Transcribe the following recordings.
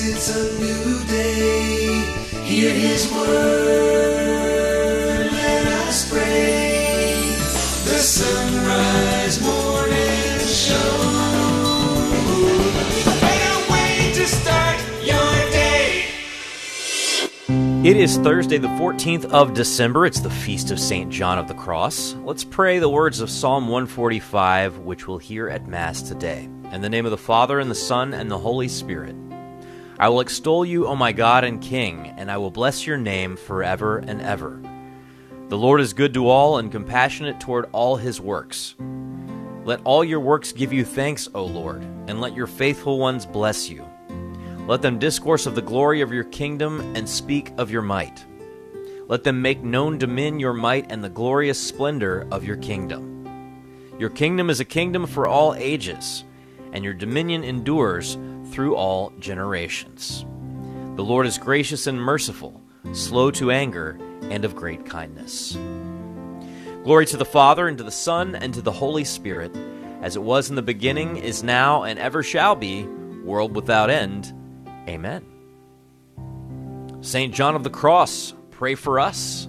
It's a new day. Hear his word. Let us pray. The sunrise morning show. It is Thursday, the 14th of December. It's the feast of St. John of the Cross. Let's pray the words of Psalm 145, which we'll hear at Mass today. In the name of the Father, and the Son, and the Holy Spirit. I will extol you, O my God and King, and I will bless your name forever and ever. The Lord is good to all and compassionate toward all his works. Let all your works give you thanks, O Lord, and let your faithful ones bless you. Let them discourse of the glory of your kingdom and speak of your might. Let them make known to men your might and the glorious splendor of your kingdom. Your kingdom is a kingdom for all ages, and your dominion endures through all generations. The Lord is gracious and merciful, slow to anger, and of great kindness. Glory to the Father, and to the Son, and to the Holy Spirit, as it was in the beginning, is now, and ever shall be, world without end. Amen. St. John of the Cross, pray for us.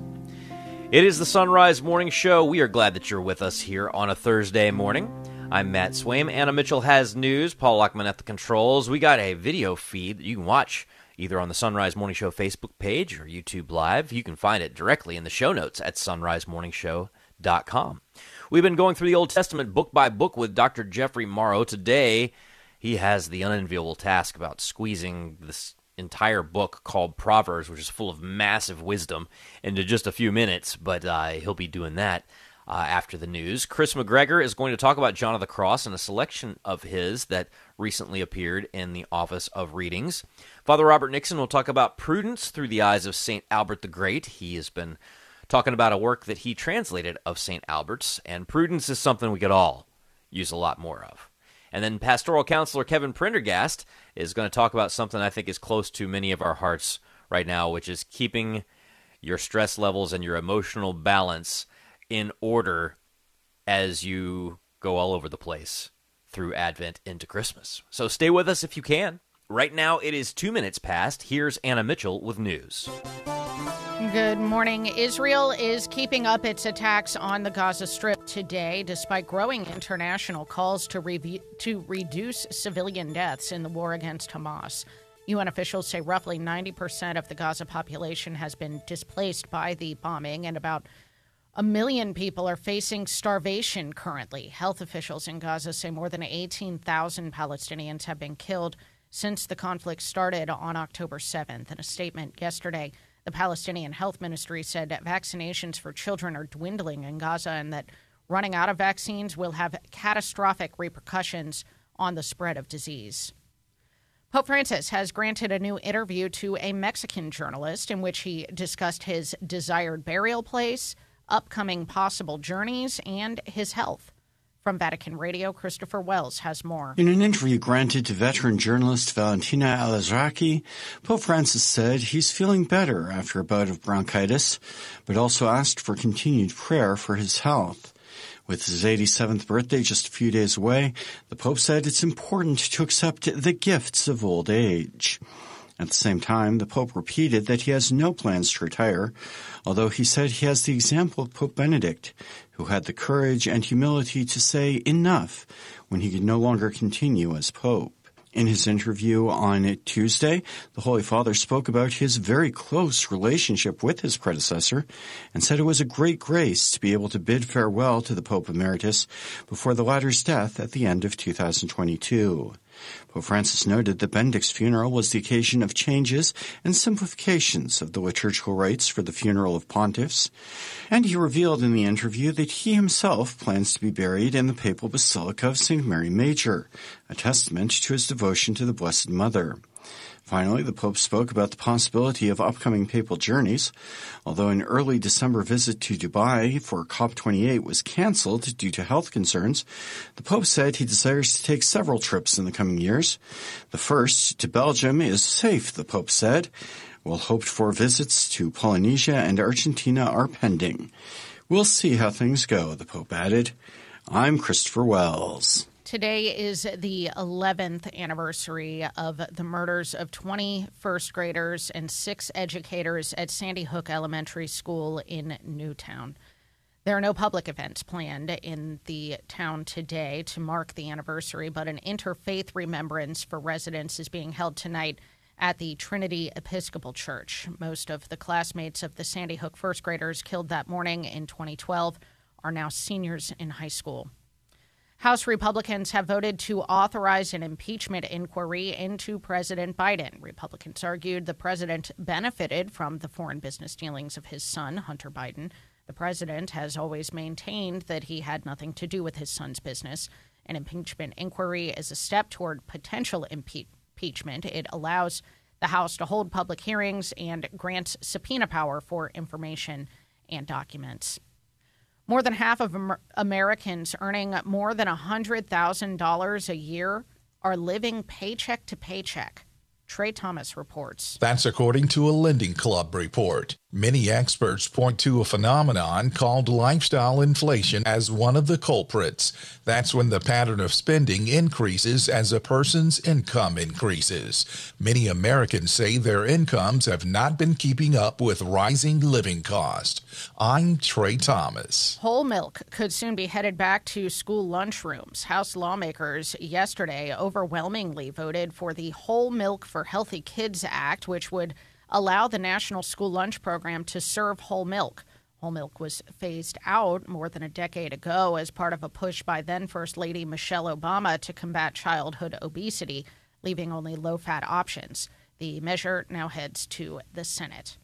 It is the Sunrise Morning Show. We are glad that you're with us here on a Thursday morning. I'm Matt Swaim. Anna Mitchell has news. Paul Lockman at the controls. We got a video feed that you can watch either on the Sunrise Morning Show Facebook page or YouTube Live. You can find it directly in the show notes at sunrisemorningshow.com. We've been going through the Old Testament book by book with Dr. Jeffrey Morrow. Today, he has the unenviable task about squeezing this entire book called Proverbs, which is full of massive wisdom, into just a few minutes, but uh, he'll be doing that uh, after the news. Kris McGregor is going to talk about John of the Cross and a selection of his that recently appeared in the Office of Readings. Father Robert Nixon will talk about prudence through the eyes of St. Albert the Great. He has been talking about a work that he translated of St. Albert's, and prudence is something we could all use a lot more of. And then pastoral counselor Kevin Prendergast is going to talk about something I think is close to many of our hearts right now, which is keeping your stress levels and your emotional balance in order as you go all over the place through Advent into Christmas. So stay with us if you can. Right now it is two minutes past. Here's Anna Mitchell with news. Good morning. Israel is keeping up its attacks on the Gaza Strip today, despite growing international calls to, review, to reduce civilian deaths in the war against Hamas. UN officials say roughly 90% of the Gaza population has been displaced by the bombing, and about a million people are facing starvation currently. Health officials in Gaza say more than 18,000 Palestinians have been killed since the conflict started on October 7th. In a statement yesterday, the Palestinian Health Ministry said that vaccinations for children are dwindling in Gaza and that running out of vaccines will have catastrophic repercussions on the spread of disease. Pope Francis has granted a new interview to a Mexican journalist in which he discussed his desired burial place, upcoming possible journeys, and his health. From Vatican Radio, Christopher Wells has more. In an interview granted to veteran journalist Valentina Alazraki, Pope Francis said he's feeling better after a bout of bronchitis, but also asked for continued prayer for his health. With his 87th birthday just a few days away, the Pope said it's important to accept the gifts of old age. At the same time, the Pope repeated that he has no plans to retire, although he said he has the example of Pope Benedict, who had the courage and humility to say enough when he could no longer continue as Pope. In his interview on Tuesday, the Holy Father spoke about his very close relationship with his predecessor and said it was a great grace to be able to bid farewell to the Pope Emeritus before the latter's death at the end of 2022. Pope Francis noted that Benedict's funeral was the occasion of changes and simplifications of the liturgical rites for the funeral of pontiffs, and he revealed in the interview that he himself plans to be buried in the papal basilica of St. Mary Major, a testament to his devotion to the Blessed Mother. Finally, the Pope spoke about the possibility of upcoming papal journeys. Although an early December visit to Dubai for COP28 was canceled due to health concerns, the Pope said he desires to take several trips in the coming years. The first to Belgium is safe, the Pope said, while hoped for visits to Polynesia and Argentina are pending. We'll see how things go, the Pope added. I'm Christopher Wells. Today is the 11th anniversary of the murders of 20 first graders and six educators at Sandy Hook Elementary School in Newtown. There are no public events planned in the town today to mark the anniversary, but an interfaith remembrance for residents is being held tonight at the Trinity Episcopal Church. Most of the classmates of the Sandy Hook first graders killed that morning in 2012 are now seniors in high school. House Republicans have voted to authorize an impeachment inquiry into President Biden. Republicans argued the president benefited from the foreign business dealings of his son, Hunter Biden. The president has always maintained that he had nothing to do with his son's business. An impeachment inquiry is a step toward potential impe- impeachment. It allows the House to hold public hearings and grants subpoena power for information and documents. More than half of Americans earning more than $100,000 a year are living paycheck to paycheck. Trey Thomas reports. That's according to a Lending Club report. Many experts point to a phenomenon called lifestyle inflation as one of the culprits. That's when the pattern of spending increases as a person's income increases. Many Americans say their incomes have not been keeping up with rising living costs. I'm Trey Thomas. Whole milk could soon be headed back to school lunchrooms. House lawmakers yesterday overwhelmingly voted for the Whole Milk for Healthy Kids Act, which would allow the National School Lunch Program to serve whole milk. Whole milk was phased out more than a decade ago as part of a push by then First Lady Michelle Obama to combat childhood obesity, leaving only low fat options. The measure now heads to the Senate.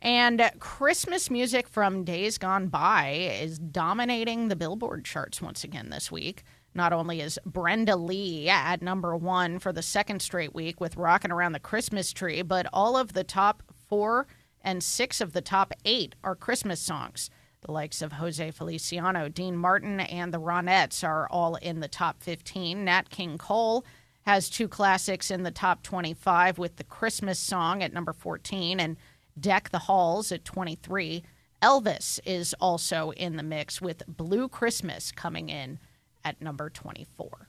And Christmas music from days gone by is dominating the Billboard charts once again this week. Not only is Brenda Lee at number one for the second straight week with Rockin' Around the Christmas Tree, but all of the top four and six of the top eight are Christmas songs. The likes of Jose Feliciano, Dean Martin, and the Ronettes are all in the top 15. Nat King Cole has two classics in the top 25 with the Christmas song at number 14 and Deck the Halls at 23. Elvis is also in the mix with Blue Christmas coming in at number 24.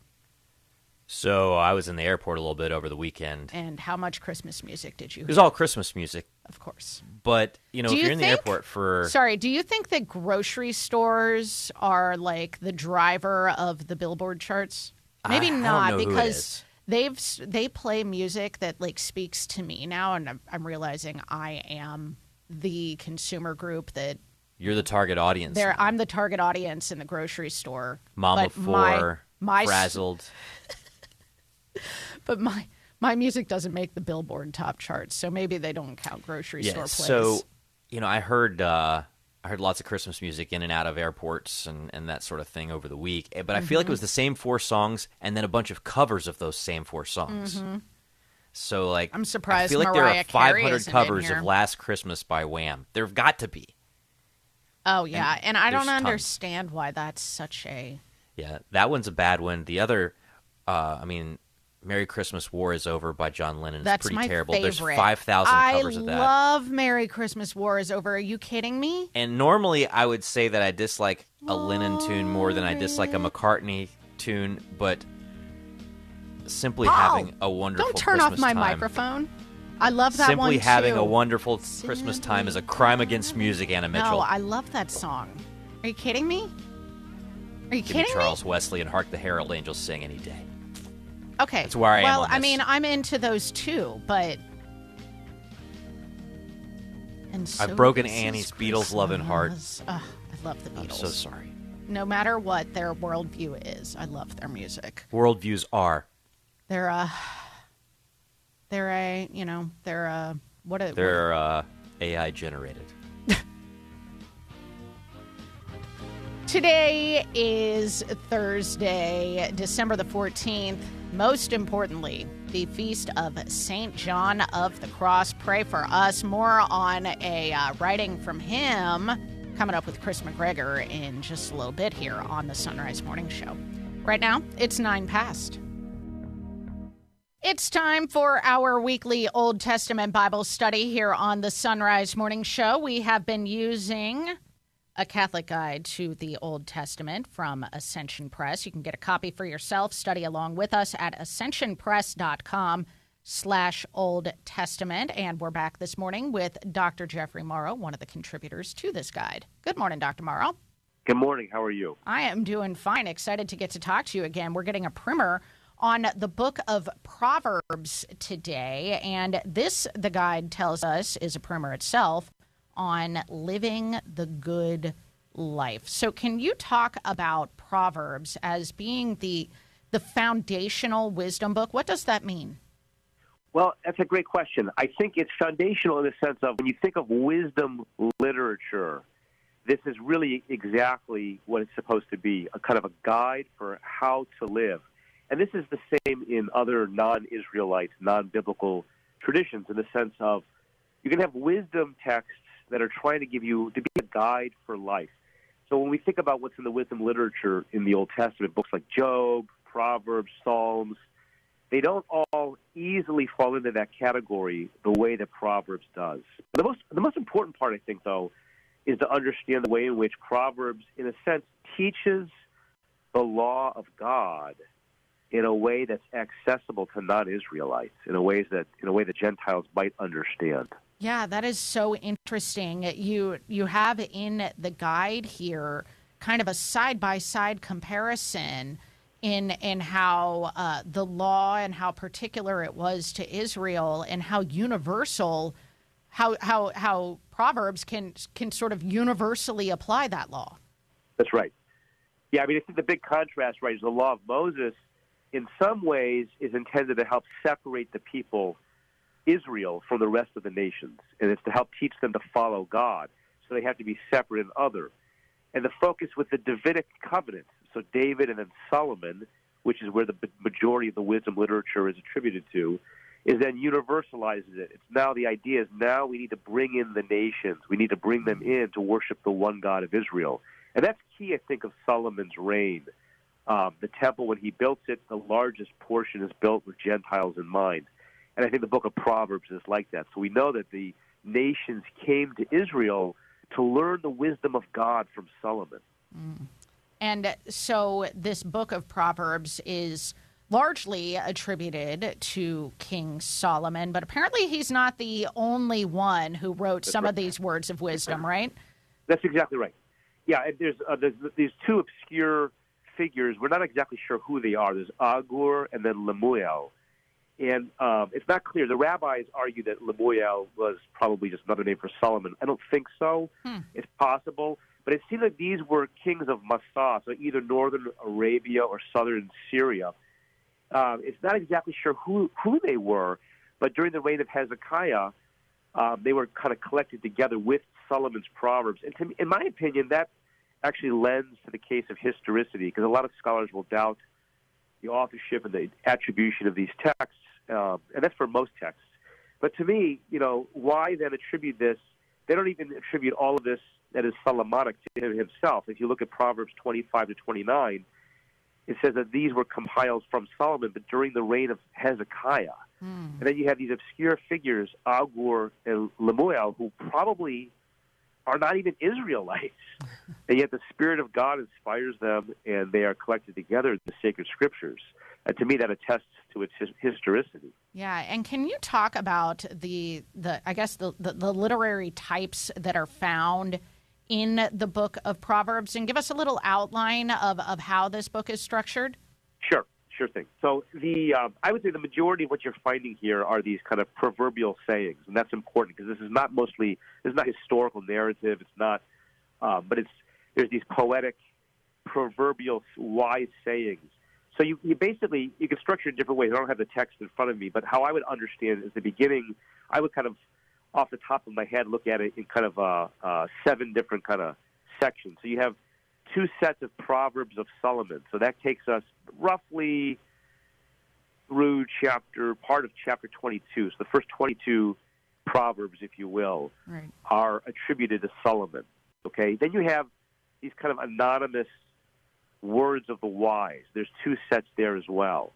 So I was in the airport a little bit over the weekend. And how much Christmas music did you Hear? It was all Christmas music, Of course. but you know, Do if you you're in the airport for Sorry, do you think that grocery stores are like the driver of the Billboard charts? Maybe I not it because they've they play music that like speaks to me now and I'm, I'm realizing I am the consumer group that you're the target audience, There, I'm the target audience in the grocery store. Mama but my, Four, my frazzled. but my my music doesn't make the Billboard top charts, so maybe they don't count grocery store Yes. plays. So, you know, I heard uh, I heard lots of Christmas music in and out of airports and, and that sort of thing over the week. Eh, But I feel like Mm-hmm. it was the same four songs and then a bunch of covers of those same four songs. So, like, Mm-hmm. I'm surprised I feel like Mariah there are 500 covers of Last Christmas by Wham. There've got to be. Oh yeah, and, I don't there's tons. understand why that's such a. Yeah, that one's a bad one. The other, uh, I mean, "Merry Christmas, War Is Over" by John Lennon is That's pretty terrible. favorite. There's five thousand covers of that. I love "Merry Christmas, War Is Over." Are you kidding me? And normally, I would say that I dislike a Lennon tune more than I dislike a McCartney tune, but simply Paul, having a wonderful Don't turn Christmas off my time, microphone. I love that one Simply having too. a wonderful Christmas time is a crime against music, Anna Mitchell. No, I love that song. Are you kidding me? Are you Give me kidding Charles Wesley and Hark the Herald Angels Sing any day. Okay, That's where I am well, I mean, I'm into those too, but. And so I've broken Annie's Beatles loving heart. I love the Beatles. I'm so sorry. No matter what their worldview is, I love their music. Worldviews are. They're a, they're a, you know, they're a what? A, They're uh, AI generated. Today is Thursday, December the 14th. Most importantly, the feast of St. John of the Cross. Pray for us. More on a uh, writing from him coming up with Kris McGregor in just a little bit here on the Sunrise Morning Show. Right now, it's nine past. It's time for our weekly Old Testament Bible study here on the Sunrise Morning Show. We have been using a Catholic guide to the Old Testament from Ascension Press. You can get a copy for yourself, study along with us at ascensionpress.com slash Old Testament. And we're back this morning with Dr. Jeffrey Morrow, one of the contributors to this guide. Good morning, Dr. Morrow. Good morning. How are you? I am doing fine. Excited to get to talk to you again. We're getting a primer on the book of Proverbs today. And this, the guide tells us, is a primer itself on living the good life. So, can you talk about Proverbs as being the the foundational wisdom book? What does that mean? Well, that's a great question. I think it's foundational in the sense of when you think of wisdom literature, this is really exactly what it's supposed to be a kind of a guide for how to live. And this is the same in other non Israelite, non biblical traditions in the sense of you can have wisdom texts that are trying to give you to be a guide for life. So when we think about what's in the wisdom literature in the Old Testament, books like Job, Proverbs, Psalms, they don't all easily fall into that category the way that Proverbs does. The most the most important part, I think, though, is to understand the way in which Proverbs, in a sense, teaches the law of God in a way that's accessible to non-Israelites, in a ways that in a way that Gentiles might understand. Yeah, that is so interesting. You you have in the guide here kind of a side by side comparison in in how uh, the law and how particular it was to Israel and how universal how how how Proverbs can can sort of universally apply that law. That's right. Yeah, I mean, I think the big contrast, right, is the law of Moses. In some ways, is intended to help separate the people, Israel, from the rest of the nations, and it's to help teach them to follow God. So they have to be separate and other. And the focus with the Davidic covenant, so David and then Solomon, which is where the majority of the wisdom literature is attributed to, is then universalizes it. It's now the idea is now we need to bring in the nations. We need to bring them in to worship the one God of Israel. And that's key, I think, of Solomon's reign. Um, the temple, when he built it, the largest portion is built with Gentiles in mind. And I think the book of Proverbs is like that. So we know that the nations came to Israel to learn the wisdom of God from Solomon. Mm. And so this book of Proverbs is largely attributed to King Solomon, but apparently he's not the only one who wrote That's some right. of these words of wisdom, right? That's exactly right. Yeah, there's, uh, there's these two obscure figures. We're not exactly sure who they are. There's Agur and then Lemuel. And um, it's not clear. The rabbis argue that Lemuel was probably just another name for Solomon. I don't think so. Hmm. It's possible. But it seems like these were kings of Massa, so either northern Arabia or southern Syria. Uh, it's not exactly sure who, who they were, but during the reign of Hezekiah, uh, they were kind of collected together with Solomon's Proverbs. And to, in my opinion, that actually lends to the case of historicity, because a lot of scholars will doubt the authorship and the attribution of these texts uh, and that's for most texts. But to me, you know, why then attribute this? They don't even attribute all of this that is Solomonic to him himself. If you look at Proverbs 25 to 29, it says that these were compiled from Solomon, but during the reign of Hezekiah. Mm. And then you have these obscure figures, Agur and Lemuel, who probably are not even Israelites. and yet the Spirit of God inspires them, and they are collected together in the sacred scriptures. And to me, that attests to its historicity. Yeah, and can you talk about the the I guess the, the, the literary types that are found in the book of Proverbs, and give us a little outline of of how this book is structured? Sure. Sure thing. So the uh, I would say the majority of what you're finding here are these kind of proverbial sayings, and that's important because this is not mostly this is not historical narrative. It's not, um, but it's there's these poetic, proverbial wise sayings so you, you basically you can structure it different ways. I don't have the text in front of me, but how I would understand is the beginning. I would kind of off the top of my head look at it in kind of uh, uh, seven different kind of sections. So you have two sets of proverbs of Solomon. So that takes us roughly through chapter part of chapter 22. So the first 22 proverbs, if you will, right. are attributed to Solomon. Okay. Then you have these kind of anonymous words of the wise. There's two sets there as well.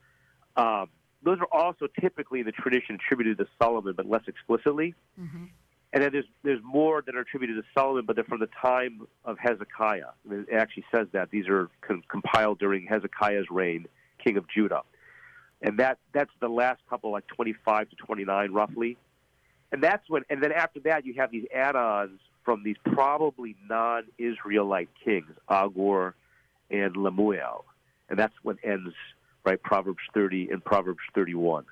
Um, those are also typically the tradition attributed to Solomon, but less explicitly. Mm-hmm. And then there's there's more that are attributed to Solomon, but they're from the time of Hezekiah. It actually says that these are com- compiled during Hezekiah's reign, king of Judah, and that that's the last couple, like 25 to 29, roughly. And that's when, and then after that, you have these add-ons from these probably non-Israelite kings, Agur and Lemuel, and that's what ends right Proverbs 30 and Proverbs 31.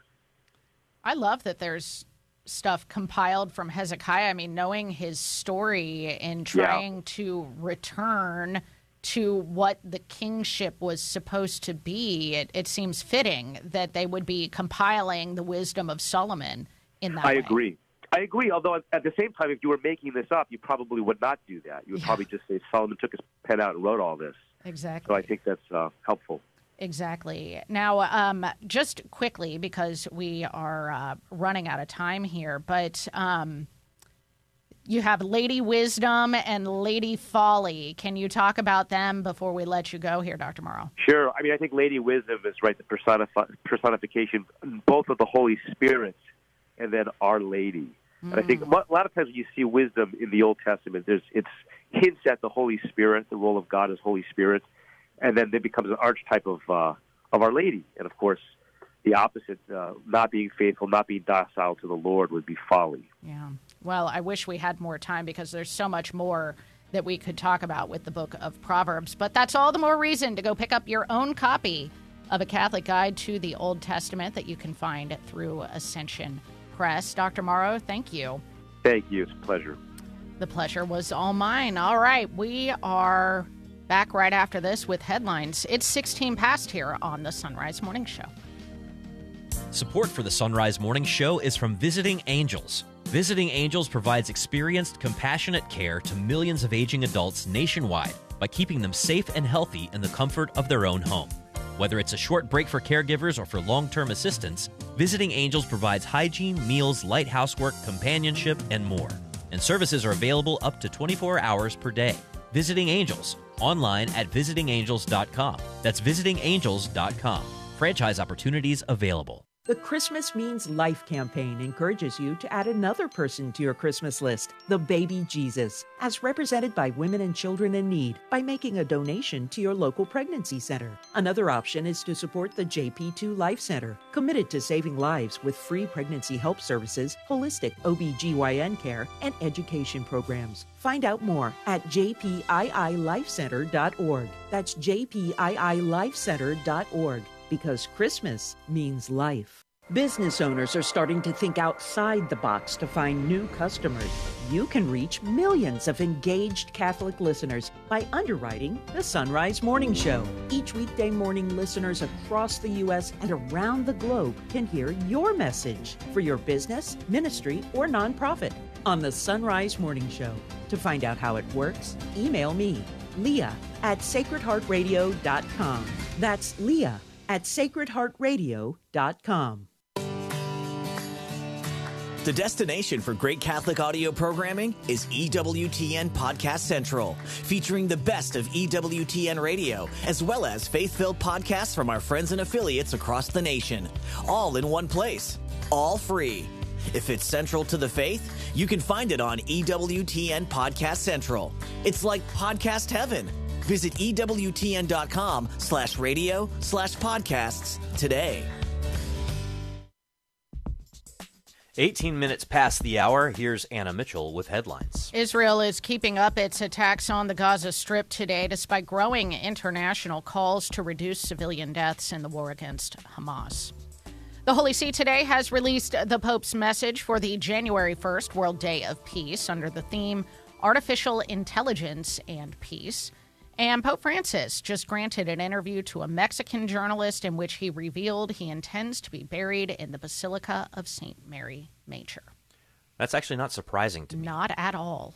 I love that there's stuff compiled from Hezekiah. I mean, knowing his story and trying yeah. to return to what the kingship was supposed to be, it, it, seems fitting that they would be compiling the wisdom of Solomon in that. I way. agree. I agree. Although at the same time, if you were making this up, you probably would not do that. You would yeah. probably just say Solomon took his pen out and wrote all this. Exactly. So I think that's uh, helpful. Exactly. Now, um, just quickly, because we are uh, running out of time here, but um, you have Lady Wisdom and Lady Folly. Can you talk about them before we let you go here, Dr. Morrow? Sure. I mean, I think Lady Wisdom is right, the personif- personification both of the Holy Spirit and then Our Lady. Mm. And I think mm. a lot of times when you see wisdom in the Old Testament, there's it's hints at the Holy Spirit, the role of God as Holy Spirit and then it becomes an archetype of uh, of Our Lady. And of course, the opposite, uh, not being faithful, not being docile to the Lord, would be folly. Yeah. Well, I wish we had more time because there's so much more that we could talk about with the book of Proverbs. But that's all the more reason to go pick up your own copy of a Catholic Guide to the Old Testament that you can find through Ascension Press. Dr. Morrow, thank you. Thank you. It's a pleasure. The pleasure was all mine. All right. We are Back right after this with headlines. It's 16 past here on the Sunrise Morning Show. Support for the Sunrise Morning Show is from Visiting Angels. Visiting Angels provides experienced, compassionate care to millions of aging adults nationwide by keeping them safe and healthy in the comfort of their own home. Whether it's a short break for caregivers or for long term assistance, Visiting Angels provides hygiene, meals, light housework, companionship, and more. And services are available up to 24 hours per day. Visiting Angels, online at visitingangels.com. That's visitingangels.com. Franchise opportunities available. The Christmas Means Life campaign encourages you to add another person to your Christmas list, the baby Jesus, as represented by women and children in need by making a donation to your local pregnancy center. Another option is to support the JP2 Life Center, committed to saving lives with free pregnancy help services, holistic OB/GYN care, and education programs. Find out more at jpiilifecenter.org. That's jpiilifecenter.org because Christmas means life. Business owners are starting to think outside the box to find new customers. You can reach millions of engaged Catholic listeners by underwriting the Sunrise Morning Show. Each weekday morning, listeners across the U.S. and around the globe can hear your message for your business, ministry, or nonprofit on the Sunrise Morning Show. To find out how it works, email me, Leah at sacredheartradio.com. That's Leah at sacredheartradio.com. The destination for great Catholic audio programming is EWTN Podcast Central, featuring the best of EWTN radio, as well as faith filled podcasts from our friends and affiliates across the nation, all in one place, all free. If it's central to the faith, you can find it on EWTN Podcast Central. It's like podcast heaven Visit EWTN.com slash radio slash podcasts today. 18 minutes past the hour, here's Anna Mitchell with headlines. Israel is keeping up its attacks on the Gaza Strip today despite growing international calls to reduce civilian deaths in the war against Hamas. The Holy See today has released the Pope's message for the January 1st World Day of Peace under the theme Artificial Intelligence and Peace. And Pope Francis just granted an interview to a Mexican journalist in which he revealed he intends to be buried in the Basilica of St. Mary Major. That's actually not surprising to me. Not at all.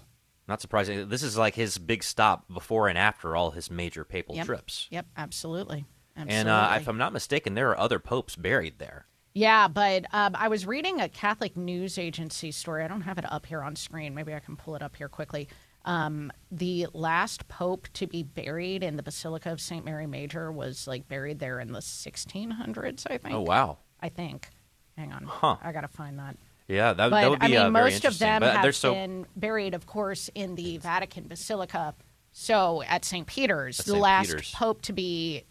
Not surprising. This is like his big stop before and after all his major papal yep. trips. Yep, absolutely. absolutely. And uh, if I'm not mistaken, there are other popes buried there. Yeah, but um, I was reading a Catholic news agency story. I don't have it up here on screen. Maybe I can pull it up here quickly. Um, the last pope to be buried in the Basilica of St. Mary Major was like buried there in the 1600s, I think. Oh, wow. I think. Hang on. Huh. I got to find that. Yeah, that, but that would be I mean, uh, very most of them but have so been buried, of course, in the Vatican Basilica. So at St. Peter's, At the St. last Peter's. pope to be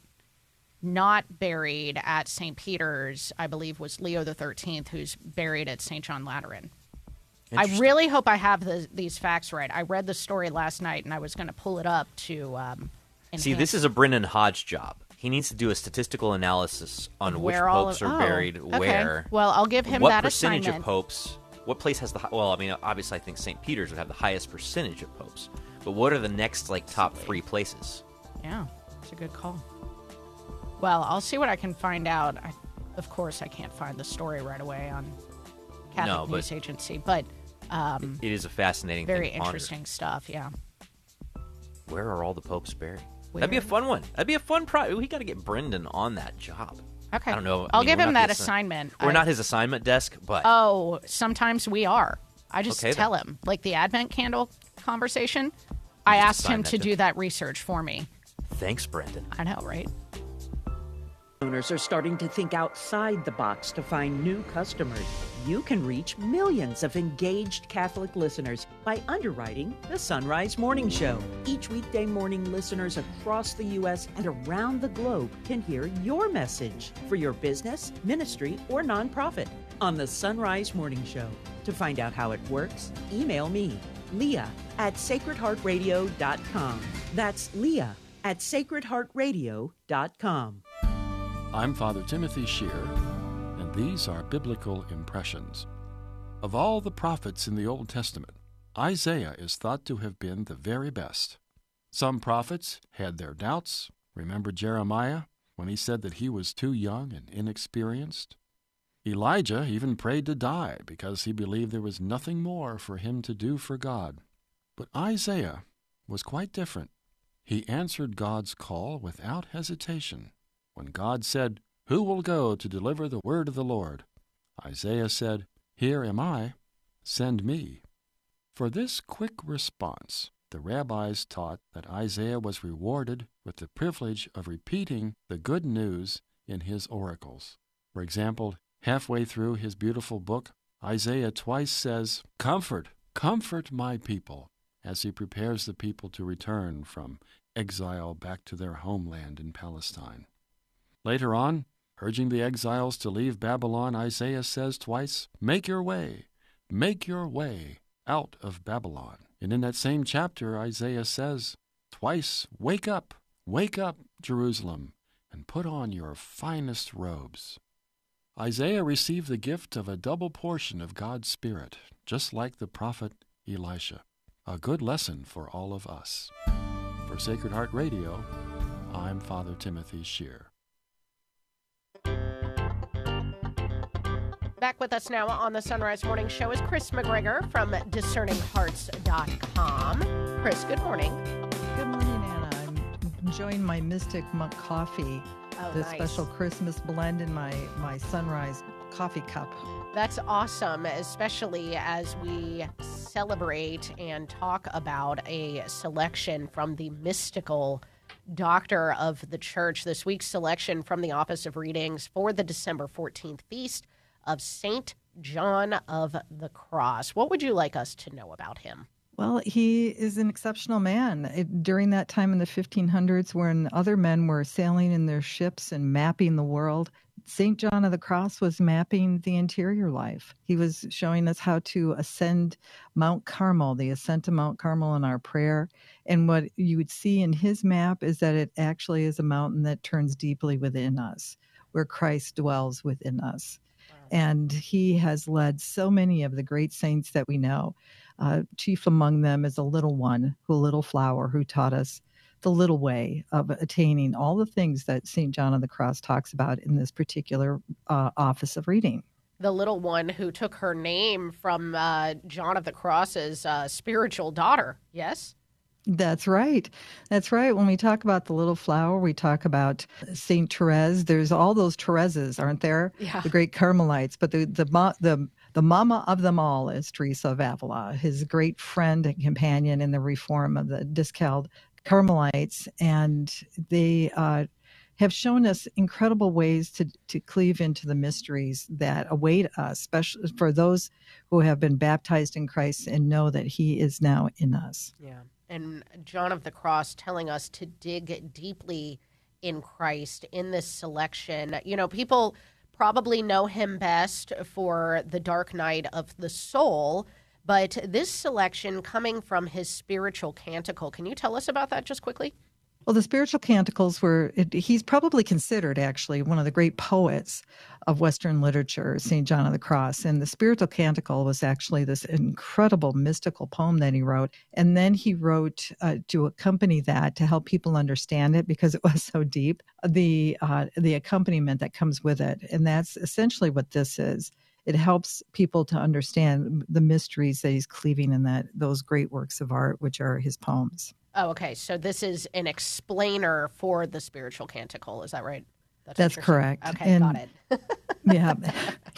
not buried at St. Peter's, I believe, was Leo the Thirteenth, who's buried at St. John Lateran. I really hope I have the, these facts right. I read the story last night, and I was going to pull it up to. Um, See, this is a Brennan Hodge job. He needs to do a statistical analysis on which where all popes of- are oh, buried okay. where. Well, I'll give him what that percentage assignment. of popes? What place has the well? I mean, obviously, I think St. Peter's would have the highest percentage of popes. But what are the next like top three places? Yeah, it's a good call. Well, I'll see what I can find out. I, of course, I can't find the story right away on Catholic No, but- News Agency, but um, It is a fascinating, very thing to ponder. interesting stuff. Yeah. Where are all the popes buried? That'd be a fun one. That'd be a fun pro. We got to get Brendan on that job. Okay. I don't know. I I'll mean, give him that assi- assignment. We're I- not his assignment desk, but Oh, sometimes we are. I just Okay, then. tell him, like the Advent candle conversation. I asked him to- do that research for me. thanks, Brendan. I know, right? Owners are starting to think outside the box to find new customers. You can reach millions of engaged Catholic listeners by underwriting the Sunrise Morning Show. Each weekday morning, listeners across the U.S. and around the globe can hear your message for your business, ministry, or nonprofit on the Sunrise Morning Show. To find out how it works, email me, Leah at sacredheartradio.com. That's Leah at sacredheartradio.com. I'm Father Timothy Schehr, and these are biblical impressions. Of all the prophets in the Old Testament, Isaiah is thought to have been the very best. Some prophets had their doubts. Remember Jeremiah when he said that he was too young and inexperienced? Elijah even prayed to die because he believed there was nothing more for him to do for God. But Isaiah was quite different. He answered God's call without hesitation. When God said, Who will go to deliver the word of the Lord? Isaiah said, Here am I, send me. For this quick response, the rabbis taught that Isaiah was rewarded with the privilege of repeating the good news in his oracles. For example, halfway through his beautiful book, Isaiah twice says, Comfort, comfort my people, as he prepares the people to return from exile back to their homeland in Palestine. Later on, urging the exiles to leave Babylon, Isaiah says twice, Make your way, make your way out of Babylon. And in that same chapter, Isaiah says twice, Wake up, wake up, Jerusalem, and put on your finest robes. Isaiah received the gift of a double portion of God's Spirit, just like the prophet Elisha. A good lesson for all of us. For Sacred Heart Radio, I'm Father Timothy Schehr. Back with us now on the Sunrise Morning Show is Kris McGregor from discerninghearts.com. Kris, good morning. Good morning, Anna. I'm enjoying my Mystic Monk coffee, Oh, the nice. special Christmas blend in my, my sunrise coffee cup. That's awesome, especially as we celebrate and talk about a selection from the mystical doctor of the church. This week's selection from the Office of Readings for the December 14th feast of Saint John of the Cross. What would you like us to know about him? Well, he is an exceptional man. It, during that time in the 1500s, when other men were sailing in their ships and mapping the world, St. John of the Cross was mapping the interior life. He was showing us how to ascend Mount Carmel, the ascent to Mount Carmel in our prayer. And what you would see in his map is that it actually is a mountain that turns deeply within us, where Christ dwells within us. And he has led so many of the great saints that we know. Uh, chief among them is a little one, who a little flower, who taught us the little way of attaining all the things that St. John of the Cross talks about in this particular uh, office of reading. The little one who took her name from uh, John of the Cross's uh, spiritual daughter, yes? That's right. That's right. When we talk about the little flower, we talk about Saint Therese. There's all those Thereses, aren't there? Yeah. The great Carmelites. But the the the the mama of them all is Teresa of Avila, his great friend and companion in the reform of the Discalced Carmelites, and they uh, have shown us incredible ways to, to cleave into the mysteries that await us, especially for those who have been baptized in Christ and know that He is now in us. Yeah. And John of the Cross telling us to dig deeply in Christ in this selection. You know, people probably know him best for The Dark Night of the Soul, but this selection coming from his spiritual canticle. Can you tell us about that just quickly? Well, the spiritual canticles were, it, he's probably considered actually one of the great poets of Western literature, St. John of the Cross. And the spiritual canticle was actually this incredible mystical poem that he wrote. And then he wrote uh, to accompany that to help people understand it because it was so deep, the, uh, the accompaniment that comes with it. And that's essentially what this is it helps people to understand the mysteries that he's cleaving in that those great works of art which are his poems Oh, okay. So this is an explainer for the spiritual canticle. Is that right? That's, that's correct. Okay, and, got it. yeah,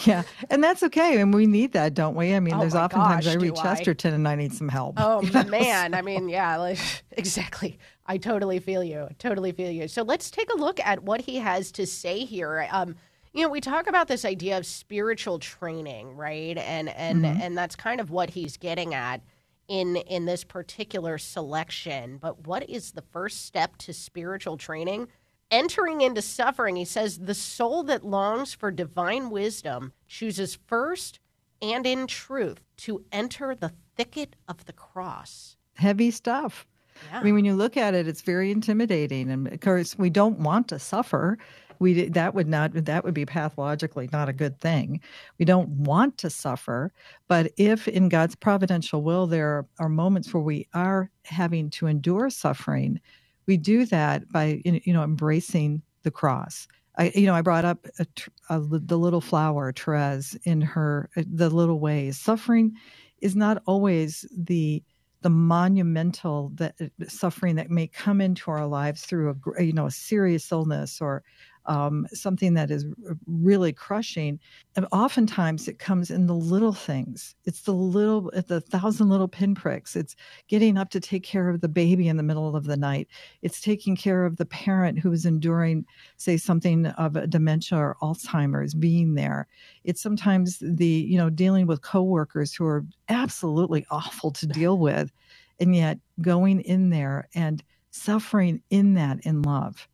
yeah, and that's okay. And we need that, don't we? I mean, oh there's oftentimes gosh, I read Chesterton and I need some help. Oh you know? man, I mean, yeah, like, exactly. I totally feel you. Totally feel you. So let's take a look at what he has to say here. Um, you know, we talk about this idea of spiritual training, right? And and mm-hmm. and that's kind of what he's getting at in in this particular selection but what is the first step to spiritual training entering into suffering he says the soul that longs for divine wisdom chooses first and in truth to enter the thicket of the cross heavy stuff yeah. i mean when you look at it it's very intimidating and of course we don't want to suffer we that would not that would be pathologically not a good thing we don't want to suffer but if in god's providential will there are moments where we are having to endure suffering we do that by you know embracing the cross I, you know, I brought up a, a, the little flower, Therese, in her uh, the little ways. Suffering is not always the the monumental that uh, suffering that may come into our lives through a you know a serious illness or um, something that is really crushing. And oftentimes it comes in the little things. It's the little, the thousand little pinpricks. It's getting up to take care of the baby in the middle of the night. It's taking care of the parent who is enduring, say, something of a dementia or Alzheimer's, being there. It's sometimes the, you know, dealing with coworkers who are absolutely awful to deal with, and yet going in there and suffering in that in love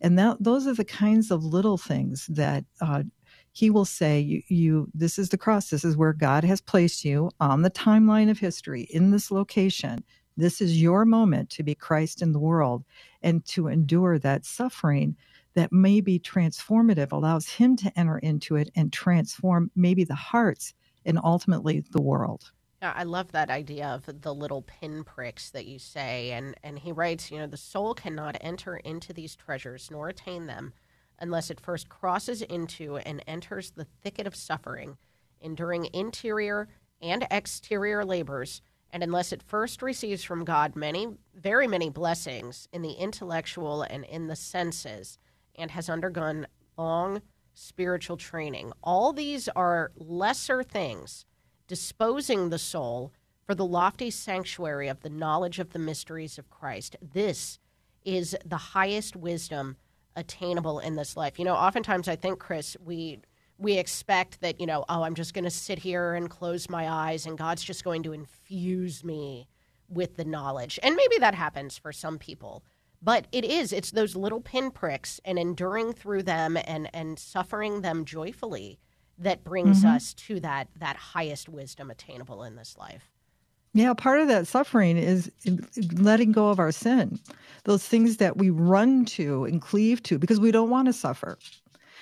and that those are the kinds of little things that uh, he will say you, you this is the cross. This is where god has placed you on the timeline of history in this location. This is your moment to be christ in the world and to endure that suffering that may be transformative allows him to enter into it and transform maybe the hearts and ultimately the world I love that idea of the little pinpricks that you say. And, and he writes, you know, the soul cannot enter into these treasures nor attain them unless it first crosses into and enters the thicket of suffering, enduring interior and exterior labors, and unless it first receives from God many, very many blessings in the intellectual and in the senses, and has undergone long spiritual training. All these are lesser things disposing the soul for the lofty sanctuary of the knowledge of the mysteries of Christ. This is the highest wisdom attainable in this life. You know, oftentimes I think, Kris, we we expect that, you know, oh, I'm just going to sit here and close my eyes and God's just going to infuse me with the knowledge. And maybe that happens for some people. But it is, it's those little pinpricks and enduring through them and, and suffering them joyfully that brings mm-hmm. us to that that highest wisdom attainable in this life. Yeah, part of that suffering is letting go of our sin, those things that we run to and cleave to because we don't want to suffer,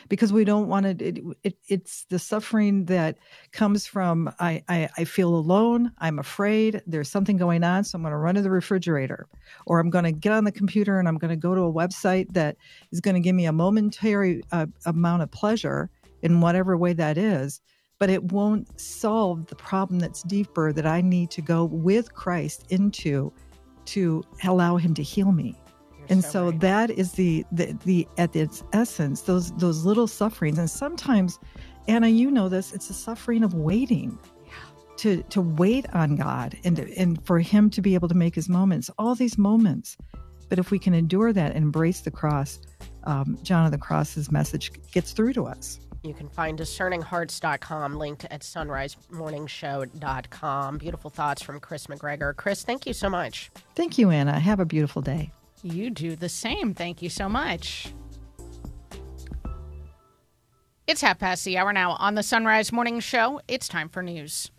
because we don't want to. It, it, it's the suffering that comes from I, I, I feel alone, I'm afraid, there's something going on, so I'm going to run to the refrigerator, or I'm going to get on the computer and I'm going to go to a website that is going to give me a momentary uh, amount of pleasure in whatever way that is, but it won't solve the problem that's deeper that I need to go with Christ into to allow him to heal me. You're and so, so right. that is the, the the at its essence those those little sufferings and sometimes Anna you know this it's a suffering of waiting to to wait on God and to, and for him to be able to make his moments all these moments but if we can endure that and embrace the cross um, John of the Cross's message gets through to us. You can find discerninghearts.com linked at sunrisemorningshow.com. Beautiful thoughts from Kris McGregor. Kris, thank you so much. Thank you, Anna. Have a beautiful day. You do the same. Thank you so much. It's half past the hour now on the Sunrise Morning Show. It's time for news.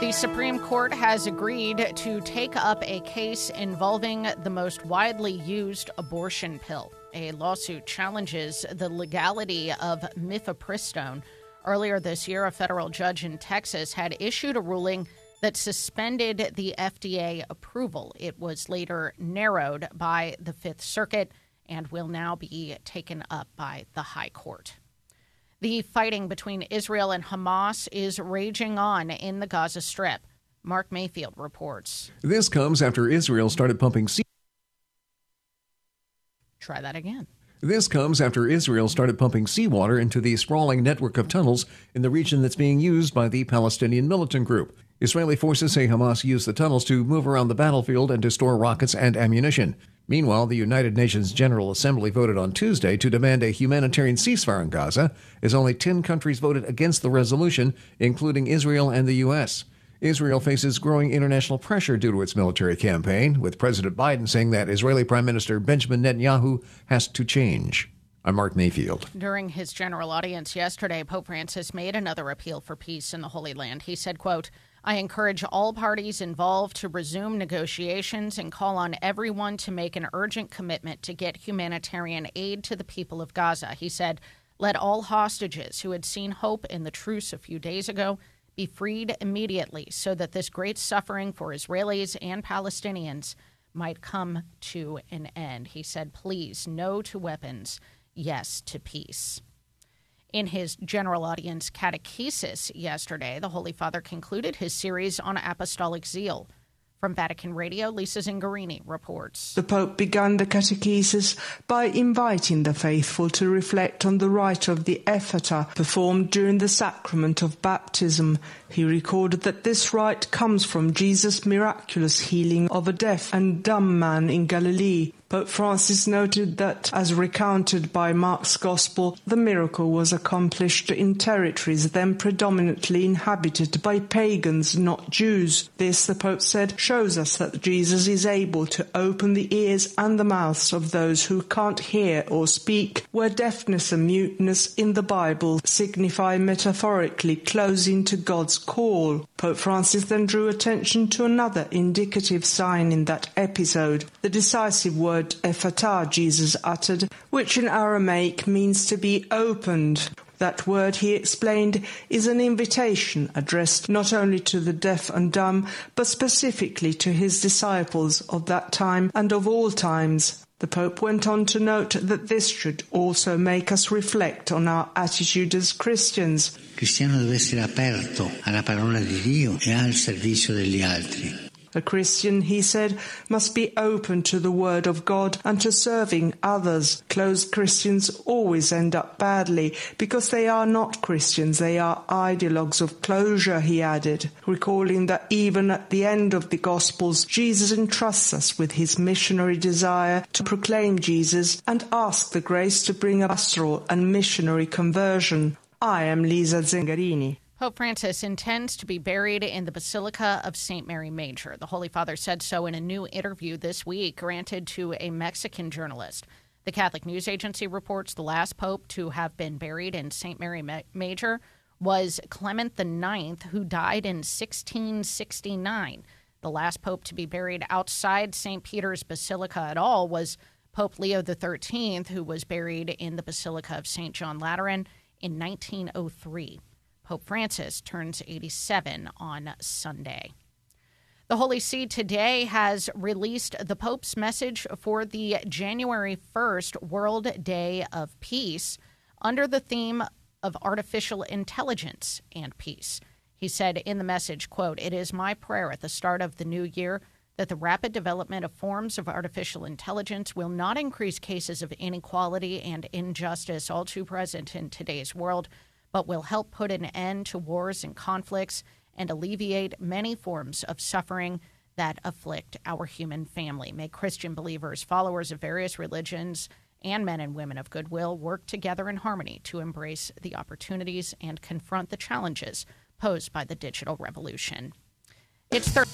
The Supreme Court has agreed to take up a case involving the most widely used abortion pill. A lawsuit challenges the legality of mifepristone. Earlier this year, a federal judge in Texas had issued a ruling that suspended the FDA approval. It was later narrowed by the Fifth Circuit and will now be taken up by the High Court. The fighting between Israel and Hamas is raging on in the Gaza Strip. Mark Mayfield reports. This comes after Israel started pumping. Try that again. This comes after Israel started pumping seawater into the sprawling network of tunnels in the region that's being used by the Palestinian militant group. Israeli forces say Hamas used the tunnels to move around the battlefield and to store rockets and ammunition. Meanwhile, the United Nations General Assembly voted on Tuesday to demand a humanitarian ceasefire in Gaza, as only 10 countries voted against the resolution, including Israel and the U.S. Israel faces growing international pressure due to its military campaign, with President Biden saying that Israeli Prime Minister Benjamin Netanyahu has to change. I'm Mark Mayfield. During his general audience yesterday, Pope Francis made another appeal for peace in the Holy Land. He said, quote, I encourage all parties involved to resume negotiations and call on everyone to make an urgent commitment to get humanitarian aid to the people of Gaza. He said, Let all hostages who had seen hope in the truce a few days ago be freed immediately so that this great suffering for Israelis and Palestinians might come to an end. He said, Please, no to weapons, yes to peace. In his general audience catechesis yesterday, the Holy Father concluded his series on apostolic zeal. From Vatican Radio, Lisa Zengarini reports. The Pope began the catechesis by inviting the faithful to reflect on the rite of the Ephphatha performed during the sacrament of baptism. He recorded that this rite comes from Jesus' miraculous healing of a deaf and dumb man in Galilee. Pope Francis noted that, as recounted by Mark's Gospel, the miracle was accomplished in territories then predominantly inhabited by pagans, not Jews. This, the Pope said, shows us that Jesus is able to open the ears and the mouths of those who can't hear or speak, where deafness and muteness in the Bible signify metaphorically closing to God's call. Pope Francis then drew attention to another indicative sign in that episode, the decisive word word Jesus uttered, which in Aramaic means to be opened. That word, he explained, is an invitation addressed not only to the deaf and dumb, but specifically to his disciples of that time and of all times. The Pope went on to note that this should also make us reflect on our attitude as Christians. cristiano deve essere aperto alla parola di Dio e al servizio degli altri. A Christian, he said, must be open to the word of God and to serving others. Closed Christians always end up badly because they are not Christians, they are ideologues of closure, he added, recalling that even at the end of the Gospels, Jesus entrusts us with his missionary desire to proclaim Jesus and ask the grace to bring a pastoral and missionary conversion. I am Lisa Zengarini. Pope Francis intends to be buried in the Basilica of St. Mary Major. The Holy Father said so in a new interview this week granted to a Mexican journalist. The Catholic News Agency reports the last pope to have been buried in St. Mary Major was Clement IX, who died in 1669. The last pope to be buried outside St. Peter's Basilica at all was Pope Leo XIII, who was buried in the Basilica of St. John Lateran in 1903. Pope Francis turns 87 on Sunday. The Holy See today has released the Pope's message for the January 1st World Day of Peace under the theme of artificial intelligence and peace. He said in the message, quote, "It is my prayer at the start of the new year that the rapid development of forms of artificial intelligence will not increase cases of inequality and injustice all too present in today's world." But will help put an end to wars and conflicts and alleviate many forms of suffering that afflict our human family. May Christian believers, followers of various religions, and men and women of goodwill work together in harmony to embrace the opportunities and confront the challenges posed by the digital revolution. It's thir-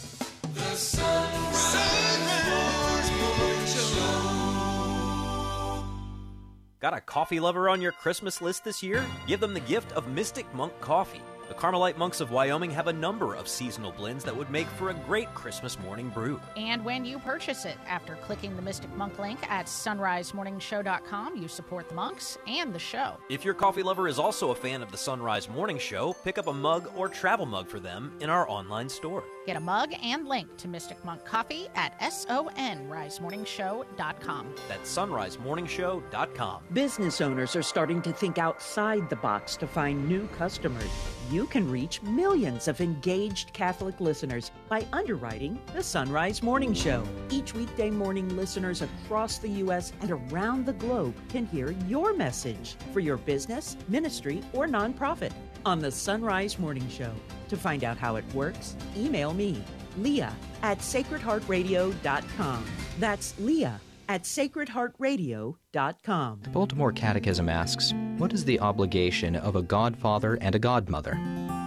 Got a coffee lover on your Christmas list this year? Give them the gift of Mystic Monk Coffee. The Carmelite monks of Wyoming have a number of seasonal blends that would make for a great Christmas morning brew. And when you purchase it, after clicking the Mystic Monk link at sonrisemorningshow.com, you support the monks and the show. If your coffee lover is also a fan of the Sonrise Morning Show, pick up a mug or travel mug for them in our online store. Get a mug and link to Mystic Monk Coffee at sonrisemorningshow.com. That's sonrisemorningshow.com. Business owners are starting to think outside the box to find new customers. You can reach millions of engaged Catholic listeners by underwriting the Sonrise Morning Show. Each weekday morning, listeners across the U.S. and around the globe can hear your message for your business, ministry, or nonprofit on the Sonrise Morning Show. To find out how it works, email me, Leah at sacredheartradio.com. That's Leah at sacredheartradio.com. The Baltimore Catechism asks What is the obligation of a godfather and a godmother?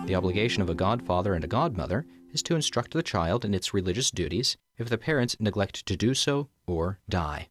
The obligation of a godfather and a godmother is to instruct the child in its religious duties if the parents neglect to do so or die.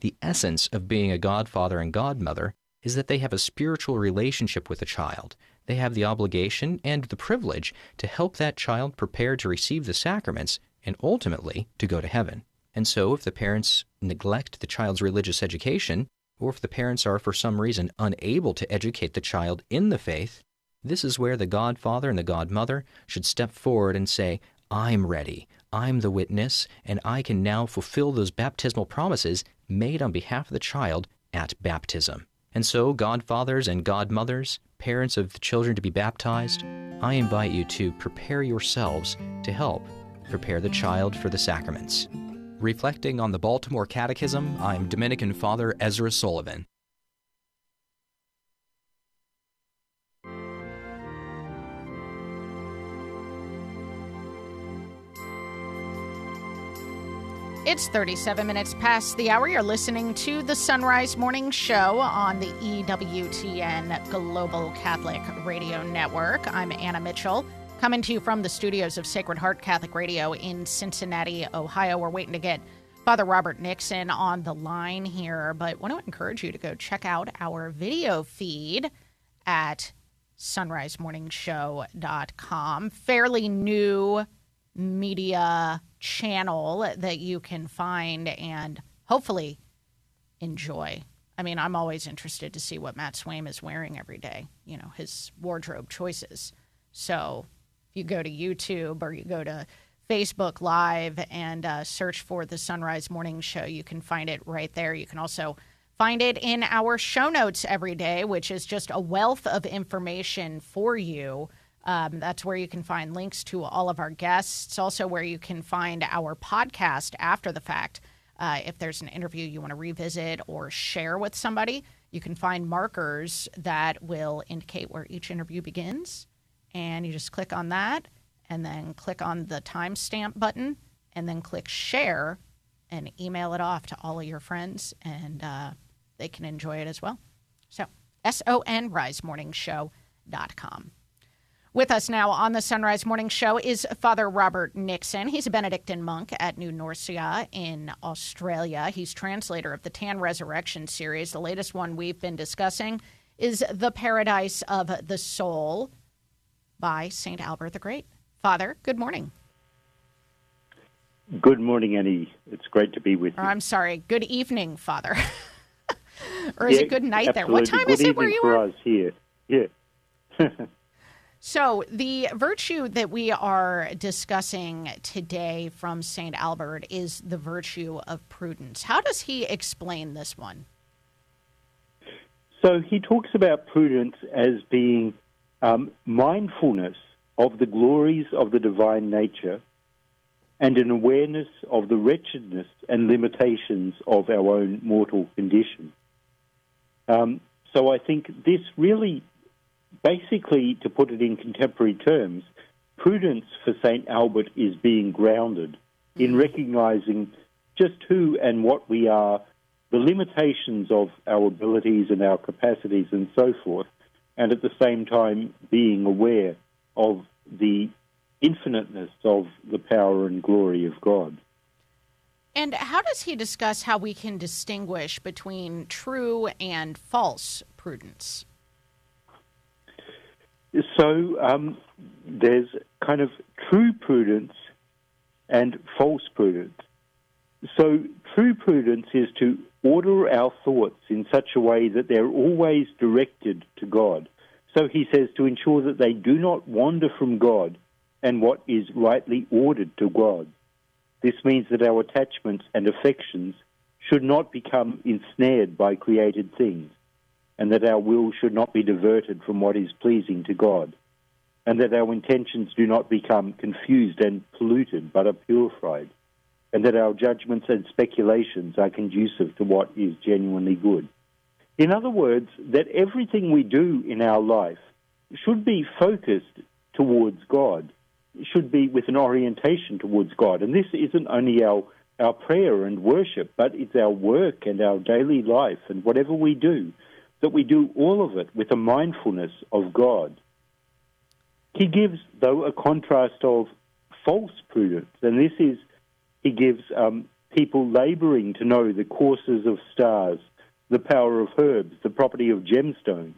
The essence of being a godfather and godmother is that they have a spiritual relationship with the child. They have the obligation and the privilege to help that child prepare to receive the sacraments and ultimately to go to heaven. And so, if the parents neglect the child's religious education, or if the parents are for some reason unable to educate the child in the faith, this is where the godfather and the godmother should step forward and say, I'm ready, I'm the witness, and I can now fulfill those baptismal promises made on behalf of the child at baptism. And so, godfathers and godmothers, parents of the children to be baptized, I invite you to prepare yourselves to help prepare the child for the sacraments. Reflecting on the Baltimore Catechism, I'm Dominican Father Ezra Sullivan. It's 37 minutes past the hour. You're listening to the Sonrise Morning Show on the EWTN Global Catholic Radio Network. I'm Anna Mitchell, coming to you from the studios of Sacred Heart Catholic Radio in Cincinnati, Ohio. We're waiting to get Father Robert Nixon on the line here, but want to encourage you to go check out our video feed at sonrisemorningshow.com. Fairly new media channel that you can find and hopefully enjoy. I mean, I'm always interested to see what Matt Swaim is wearing every day, you know, his wardrobe choices. So you go to YouTube or you go to Facebook Live and uh, search for the Sonrise Morning Show, you can find it right there. You can also find it in our show notes every day, which is just a wealth of information for you um, that's where you can find links to all of our guests. It's also where you can find our podcast after the fact. Uh, if there's an interview you want to revisit or share with somebody, you can find markers that will indicate where each interview begins. And you just click on that and then click on the timestamp button and then click share and email it off to all of your friends and uh, they can enjoy it as well. So, S O N risemorningshow.com. With us now on the Sonrise Morning Show is Father Robert Nixon. He's a Benedictine monk at New Norcia in Australia. He's translator of the Tan Resurrection series. The latest one we've been discussing is The Paradise of the Soul by St. Albert the Great. Father, good morning. Good morning, Annie. It's great to be with you. Or, I'm sorry, good evening, Father. or is yeah, it good night absolutely. there? What time good is it where you for are? us here. Yeah. So, the virtue that we are discussing today from St. Albert is the virtue of prudence. How does he explain this one? So he talks about prudence as being um, mindfulness of the glories of the divine nature and an awareness of the wretchedness and limitations of our own mortal condition. Um, so I think this really basically, to put it in contemporary terms, prudence for St. Albert is being grounded in recognizing just who and what we are the limitations of our abilities and our capacities and so forth, and at the same time being aware of the infiniteness of the power and glory of God. And how does he discuss how we can distinguish between true and false prudence? So um, there's kind of true prudence and false prudence. So true prudence is to order our thoughts in such a way that they're always directed to God. So he says to ensure that they do not wander from God and what is rightly ordered to God. This means that our attachments and affections should not become ensnared by created things, and that our will should not be diverted from what is pleasing to God, and that our intentions do not become confused and polluted, but are purified, and that our judgments and speculations are conducive to what is genuinely good. In other words, that everything we do in our life should be focused towards God should be with an orientation towards God. And this isn't only our, our prayer and worship, but it's our work and our daily life and whatever we do, that we do all of it with a mindfulness of God. He gives, though, a contrast of false prudence, and this is, he gives um, people laboring to know the courses of stars, the power of herbs, the property of gemstones,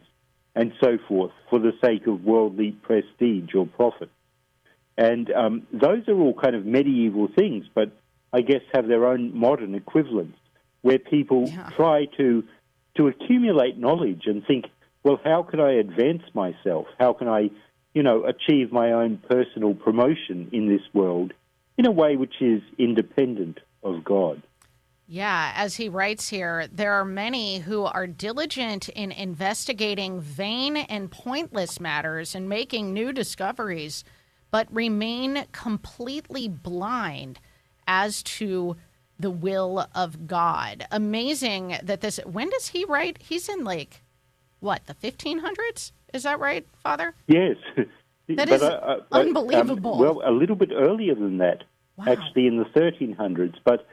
and so forth, for the sake of worldly prestige or profit. And um, those are all kind of medieval things, but I guess have their own modern equivalents, where people yeah. try to to accumulate knowledge and think, well, how can I advance myself? How can I, you know, achieve my own personal promotion in this world in a way which is independent of God? Yeah, as he writes here, there are many who are diligent in investigating vain and pointless matters and making new discoveries but remain completely blind as to the will of God. Amazing that this. When does he write? He's in like what the 1500s? Is that right, Father? Yes. That is uh, unbelievable. Um, well, a little bit earlier than that, wow. actually in the 1300s. But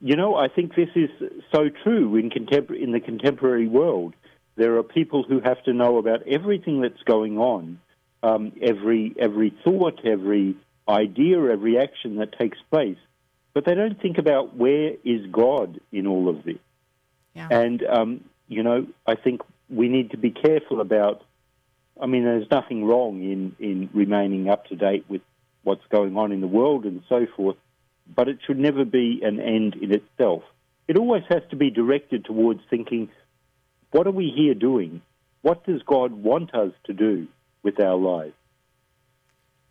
you know, I think this is so true in contempor- in the contemporary world. There are people who have to know about everything that's going on um, every every thought, every idea, every action that takes place, but they don't think about where is God in all of this. Yeah. And um, you know, I think we need to be careful about. I mean, there's nothing wrong in in remaining up to date with what's going on in the world and so forth, but it should never be an end in itself. It always has to be directed towards thinking, what are we here doing? What does God want us to do? with our lives.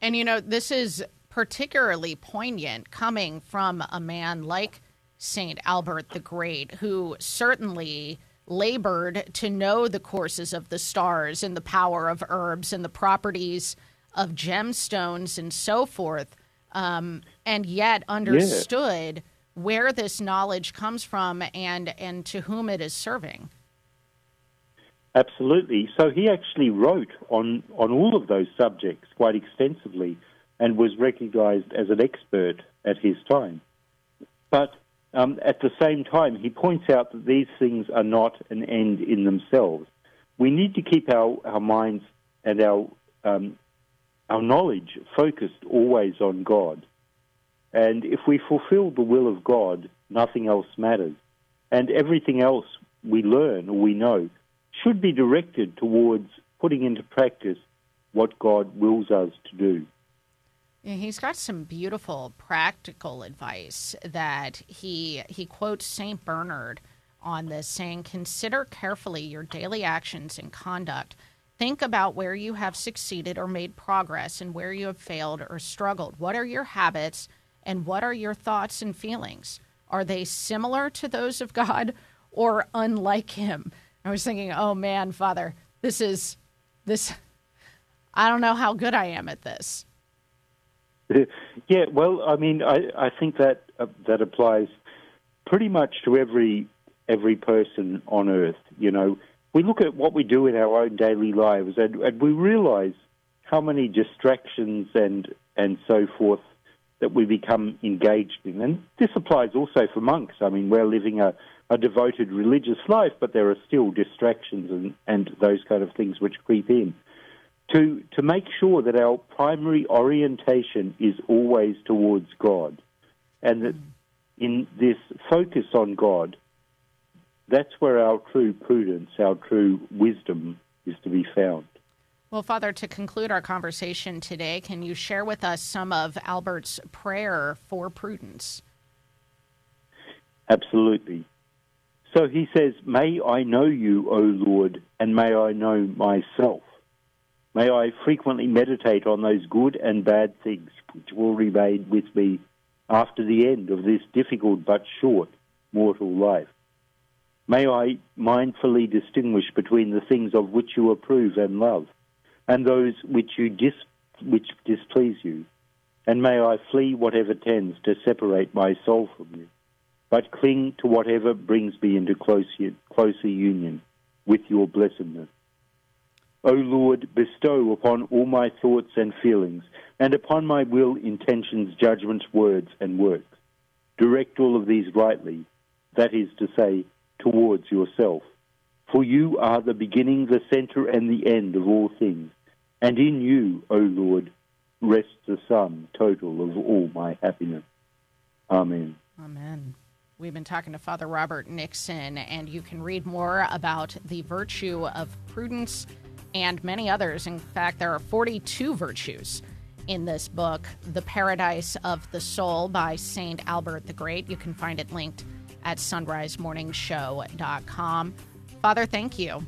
And you know, this is particularly poignant coming from a man like St. Albert the Great, who certainly labored to know the courses of the stars and the power of herbs and the properties of gemstones and so forth, um, and yet understood yeah. where this knowledge comes from and, and to whom it is serving. Absolutely. So he actually wrote on, on all of those subjects quite extensively and was recognized as an expert at his time. But um, at the same time, he points out that these things are not an end in themselves. We need to keep our, our minds and our, um, our knowledge focused always on God. And if we fulfill the will of God, nothing else matters. And everything else we learn or we know should be directed towards putting into practice what God wills us to do. He's got some beautiful practical advice that he he quotes Saint Bernard on this saying consider carefully your daily actions and conduct think about where you have succeeded or made progress and where you have failed or struggled what are your habits and what are your thoughts and feelings are they similar to those of God or unlike him I was thinking, oh man, Father, this is this. I don't know how good I am at this. Yeah, well, I mean, I, I think that uh, that applies pretty much to every every person on earth. You know, we look at what we do in our own daily lives, and, and we realize how many distractions and and so forth that we become engaged in. And this applies also for monks. I mean, we're living a a devoted religious life, but there are still distractions and, and those kind of things which creep in. To, to make sure that our primary orientation is always towards God, and that in this focus on God, that's where our true prudence, our true wisdom is to be found. Well, Father, to conclude our conversation today, can you share with us some of Albert's prayer for prudence? Absolutely. So he says, May I know you, O Lord, and may I know myself. May I frequently meditate on those good and bad things which will remain with me after the end of this difficult but short mortal life. May I mindfully distinguish between the things of which you approve and love, and those which you dis- which displease you, and may I flee whatever tends to separate my soul from you but cling to whatever brings me into closer, closer union with your blessedness. O Lord, bestow upon all my thoughts and feelings, and upon my will, intentions, judgments, words, and works. Direct all of these rightly, that is to say, towards yourself. For you are the beginning, the center, and the end of all things, and in you, O Lord, rests the sum total of all my happiness. Amen. Amen. We've been talking to Father Robert Nixon, and you can read more about the virtue of prudence and many others. In fact, there are 42 virtues in this book, The Paradise of the Soul by St. Albert the Great. You can find it linked at sonrisemorningshow.com. Father, thank you.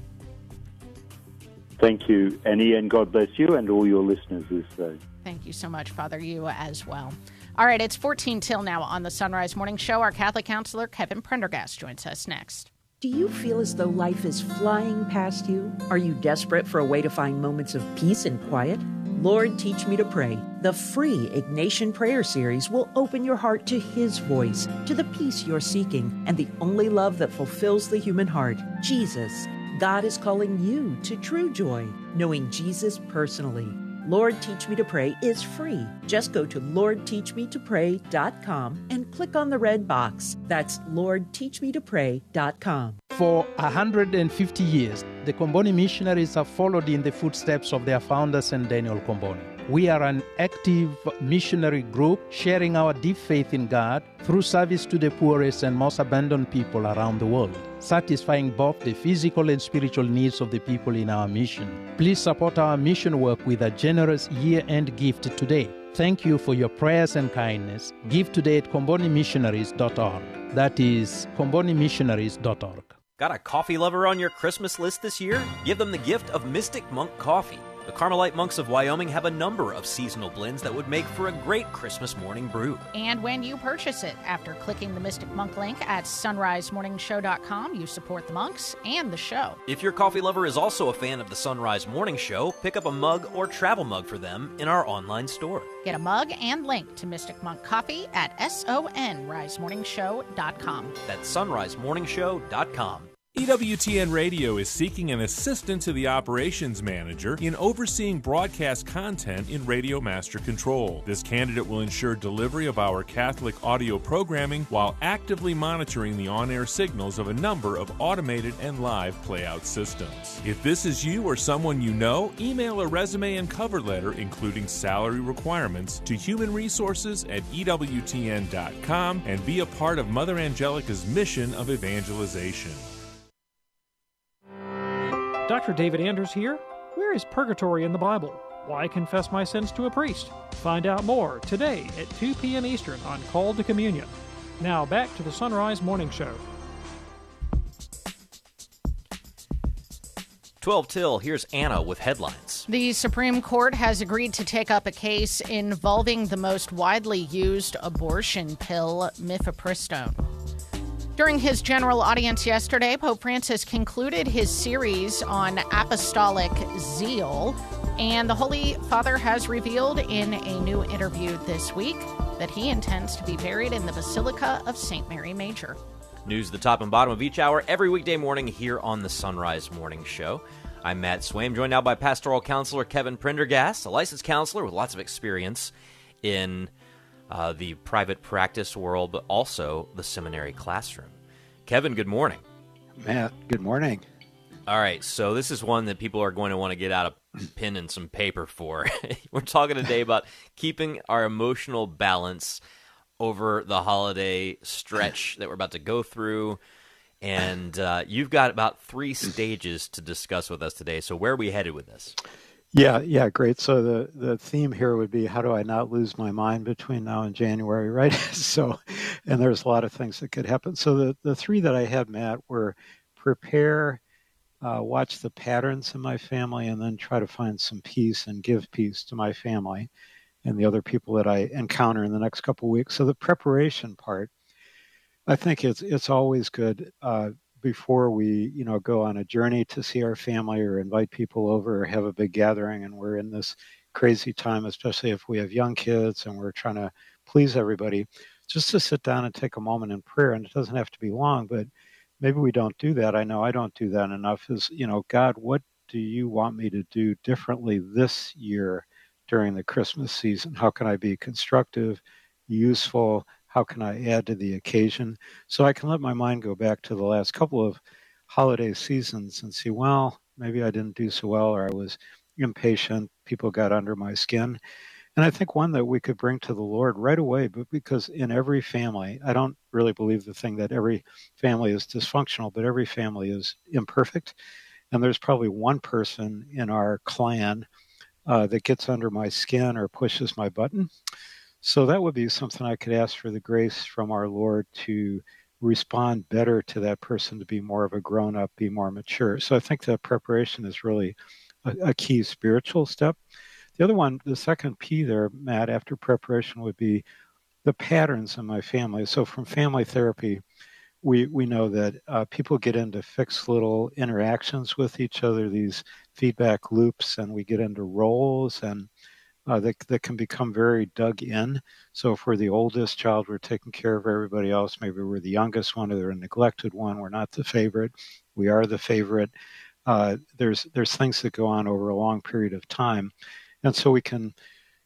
Thank you, Annie, and God bless you and all your listeners this day. Thank you so much, Father. You as well. All right, it's 14 till now on the Sonrise Morning Show. Our Catholic counselor, Kevin Prendergast, joins us next. Do you feel as though life is flying past you? Are you desperate for a way to find moments of peace and quiet? Lord, Teach Me to Pray, the free Ignatian Prayer Series will open your heart to His voice, to the peace you're seeking, and the only love that fulfills the human heart Jesus. God is calling you to true joy, knowing Jesus personally. Lord Teach Me to Pray is free. Just go to LordTeachMeToPray.com and click on the red box. That's LordTeachMeToPray.com. For 150 years, the Comboni missionaries have followed in the footsteps of their founder, St. Daniel Comboni. We are an active missionary group sharing our deep faith in God through service to the poorest and most abandoned people around the world, satisfying both the physical and spiritual needs of the people in our mission. Please support our mission work with a generous year end gift today. Thank you for your prayers and kindness. Give today at combonimissionaries.org. That is combonimissionaries.org. Got a coffee lover on your Christmas list this year? Give them the gift of Mystic Monk Coffee. The Carmelite monks of Wyoming have a number of seasonal blends that would make for a great Christmas morning brew. And when you purchase it, after clicking the Mystic Monk link at sonrisemorningshow.com, you support the monks and the show. If your coffee lover is also a fan of the Sonrise Morning Show, pick up a mug or travel mug for them in our online store. Get a mug and link to Mystic Monk Coffee at sonrisemorningshow.com. That's sonrisemorningshow.com. EWTN Radio is seeking an assistant to the operations manager in overseeing broadcast content in Radio Master Control. This candidate will ensure delivery of our Catholic audio programming while actively monitoring the on air signals of a number of automated and live playout systems. If this is you or someone you know, email a resume and cover letter, including salary requirements, to human resources at EWTN.com and be a part of Mother Angelica's mission of evangelization. Dr. David Anders here. Where is purgatory in the Bible? Why confess my sins to a priest? Find out more today at 2 p.m. Eastern on Call to Communion. Now back to the Sonrise Morning Show. 12 till, here's Anna with headlines. The Supreme Court has agreed to take up a case involving the most widely used abortion pill, mifepristone. During his general audience yesterday, Pope Francis concluded his series on apostolic zeal, and the Holy Father has revealed in a new interview this week that he intends to be buried in the Basilica of St. Mary Major. News the top and bottom of each hour every weekday morning here on the Sonrise Morning Show. I'm Matt Swaim, joined now by pastoral counselor Kevin Prendergast, a licensed counselor with lots of experience in uh, the private practice world, but also the seminary classroom. Kevin, good morning. Matt, good morning. All right, so this is one that people are going to want to get out a pen and some paper for. We're talking today about keeping our emotional balance over the holiday stretch that we're about to go through. And uh, you've got about three stages to discuss with us today. So, where are we headed with this? Yeah, yeah, great. So the the theme here would be how do I not lose my mind between now and January, right? so, and there's a lot of things that could happen. So the the three that I had, Matt, were prepare, uh, watch the patterns in my family, and then try to find some peace and give peace to my family and the other people that I encounter in the next couple weeks. So the preparation part, I think it's it's always good. Uh, before we you know go on a journey to see our family or invite people over or have a big gathering and we're in this crazy time especially if we have young kids and we're trying to please everybody just to sit down and take a moment in prayer. And it doesn't have to be long but maybe we don't do that. I know i don't do that enough is you know god what do you want me to do differently this year during the christmas season? How can i be constructive useful how can I add to the occasion? So I can let my mind go back to the last couple of holiday seasons and see, well, maybe I didn't do so well or I was impatient. People got under my skin. And I think one that we could bring to the Lord right away, but because in every family, I don't really believe the thing that every family is dysfunctional, but every family is imperfect. And there's probably one person in our clan uh, that gets under my skin or pushes my button. So that would be something I could ask for the grace from our Lord to respond better to that person to be more of a grown up, be more mature. So I think that preparation is really a, a key spiritual step. The other one, the second P there, Matt, after preparation would be the patterns in my family. So from family therapy, we we know that uh, people get into fixed little interactions with each other, these feedback loops, and we get into roles and uh, that, that can become very dug in. So if we're the oldest child, we're taking care of everybody else. Maybe we're the youngest one or they're a neglected one. We're not the favorite. We are the favorite. Uh, there's there's things that go on over a long period of time, and so we can,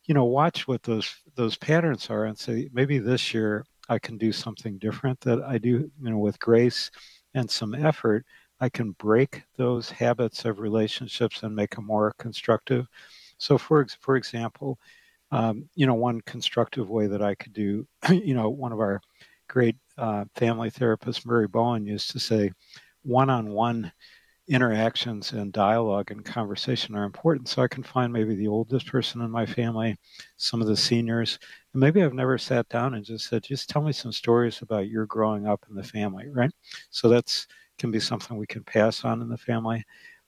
you know, watch what those those patterns are and say maybe this year I can do something different that I do, you know, with grace and some effort. I can break those habits of relationships and make them more constructive. So, for for example, um, you know, one constructive way that I could do, you know, one of our great uh, family therapists, Murray Bowen, used to say, one-on-one interactions and dialogue and conversation are important. So I can find maybe the oldest person in my family, some of the seniors, and maybe I've never sat down and just said, just tell me some stories about your growing up in the family, right? So that's can be something we can pass on in the family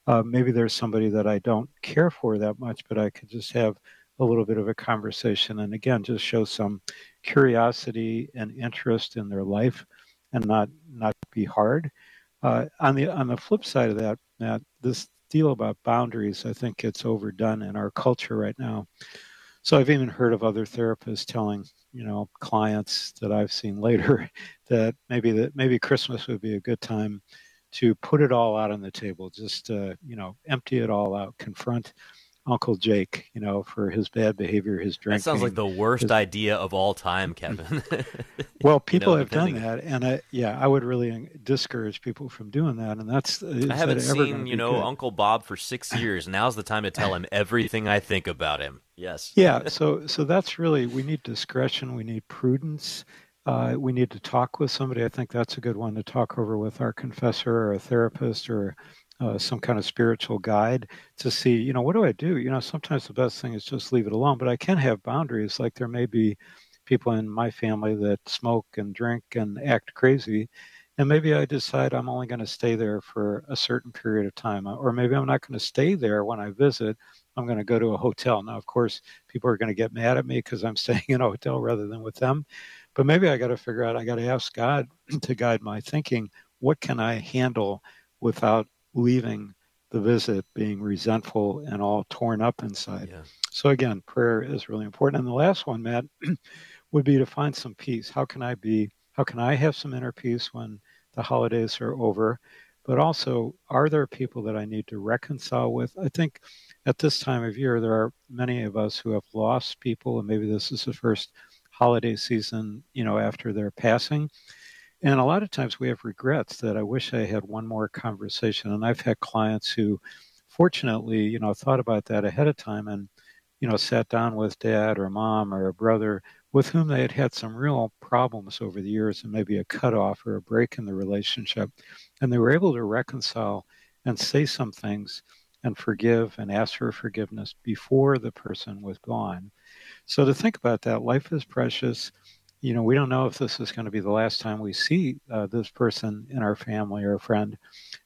uh, maybe there's somebody that I don't care for that much, but I could just have a little bit of a conversation and again just show some curiosity and interest in their life and not not be hard. Uh, on the on the flip side of that, Matt, this deal about boundaries, I think it's overdone in our culture right now. So I've even heard of other therapists telling you know clients that I've seen later that maybe that maybe Christmas would be a good time to put it all out on the table, just uh, you know, empty it all out, confront Uncle Jake, you know, for his bad behavior, his drinking. That sounds like the worst his... idea of all time, Kevin. well, people you know, have done that, and I, yeah, I would really discourage people from doing that. And that's I haven't seen you know good? Uncle Bob for six years. Now's the time to tell him everything I think about him. Yes. Yeah. So so that's really we need discretion. We need prudence uh, we need to talk with somebody. I think that's a good one to talk over with our confessor or a therapist or uh, some kind of spiritual guide to see, you know, what do I do? You know, sometimes the best thing is just leave it alone, but I can have boundaries. Like there may be people in my family that smoke and drink and act crazy. And maybe I decide I'm only going to stay there for a certain period of time, or maybe I'm not going to stay there when I visit. I'm going to go to a hotel. Now, of course, people are going to get mad at me because I'm staying in a hotel rather than with them. But maybe I got to figure out, I got to ask God to guide my thinking. What can I handle without leaving the visit being resentful and all torn up inside? Yeah. So, again, prayer is really important. And the last one, Matt, would be to find some peace. How can I be, how can I have some inner peace when the holidays are over? But also, are there people that I need to reconcile with? I think at this time of year, there are many of us who have lost people, and maybe this is the first holiday season, you know, after their passing. And a lot of times we have regrets that I wish I had one more conversation. And I've had clients who, fortunately, you know, thought about that ahead of time and, you know, sat down with dad or mom or a brother with whom they had had some real problems over the years and maybe a cutoff or a break in the relationship. And they were able to reconcile and say some things and forgive and ask for forgiveness before the person was gone. So to think about that, life is precious. You know, we don't know if this is going to be the last time we see uh, this person in our family or a friend,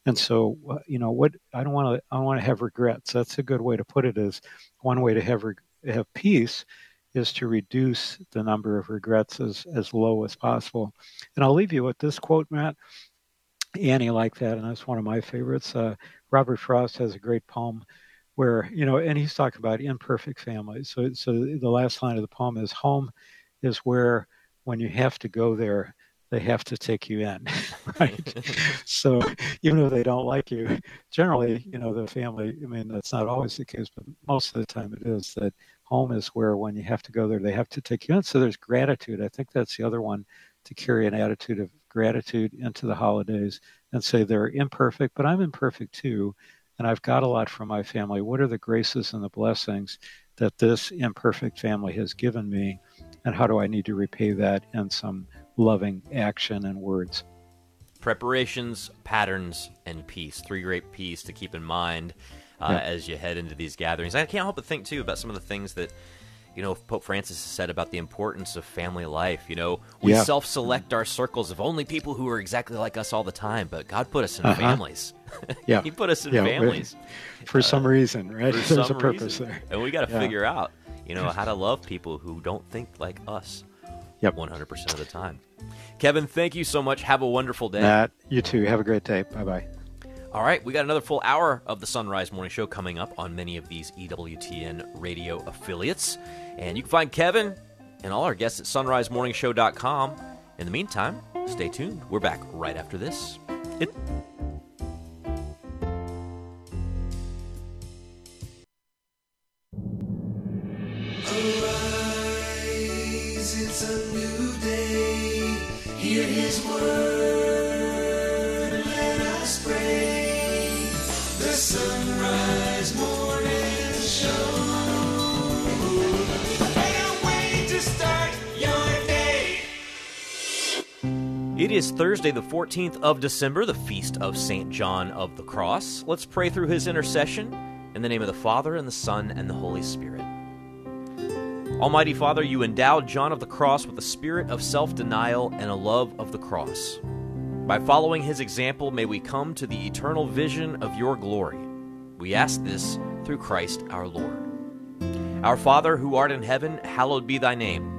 and so uh, you know, what I don't want to I don't want to have regrets. That's a good way to put it. Is one way to have have peace is to reduce the number of regrets as as low as possible. And I'll leave you with this quote, Matt. Annie liked that, and that's one of my favorites. Uh, Robert Frost has a great poem where you know, and he's talking about imperfect families. So, so the last line of the poem is, "Home is where when you have to go there, they have to take you in, right? so even if they don't like you, generally, you know, the family. I mean, that's not always the case, but most of the time it is that home is where when you have to go there, they have to take you in. So there's gratitude. I think that's the other one to carry an attitude of gratitude into the holidays and say they're imperfect, but I'm imperfect too. And I've got a lot from my family. What are the graces and the blessings that this imperfect family has given me? And how do I need to repay that in some loving action and words? Preparations, patterns, and peace. Three great P's to keep in mind uh, yeah. as you head into these gatherings. I can't help but think, too, about some of the things that you know, Pope Francis has said about the importance of family life. You know, we yeah. self select our circles of only people who are exactly like us all the time, but God put us in uh-huh. families. yeah. he put us in yeah, families. For uh, some reason, right? There's a purpose reason. there. And we got to yeah. figure out, you know, how to love people who don't think like us yep. 100% of the time. Kevin, thank you so much. Have a wonderful day. Matt, you too. Have a great day. Bye bye. All right, we got another full hour of the Sonrise Morning Show coming up on many of these EWTN radio affiliates. And you can find Kevin and all our guests at sonrisemorningshow.com. In the meantime, stay tuned. We're back right after this. It- Arise, it's a new day. Hear his word. It is Thursday, the 14th of December, the feast of St. John of the Cross. Let's pray through his intercession in the name of the Father, and the Son, and the Holy Spirit. Almighty Father, you endowed John of the Cross with a spirit of self denial and a love of the cross. By following his example, may we come to the eternal vision of your glory. We ask this through Christ our Lord. Our Father, who art in heaven, hallowed be thy name.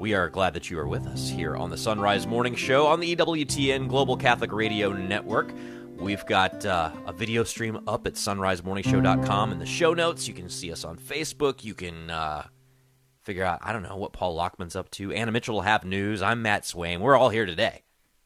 We are glad that you are with us here on the Sonrise Morning Show on the EWTN Global Catholic Radio Network. We've got uh, a video stream up at sonrisemorningshow.com in the show notes. You can see us on Facebook. You can uh, figure out, I don't know, what Paul Lockman's up to. Anna Mitchell will have news. I'm Matt Swaim. We're all here today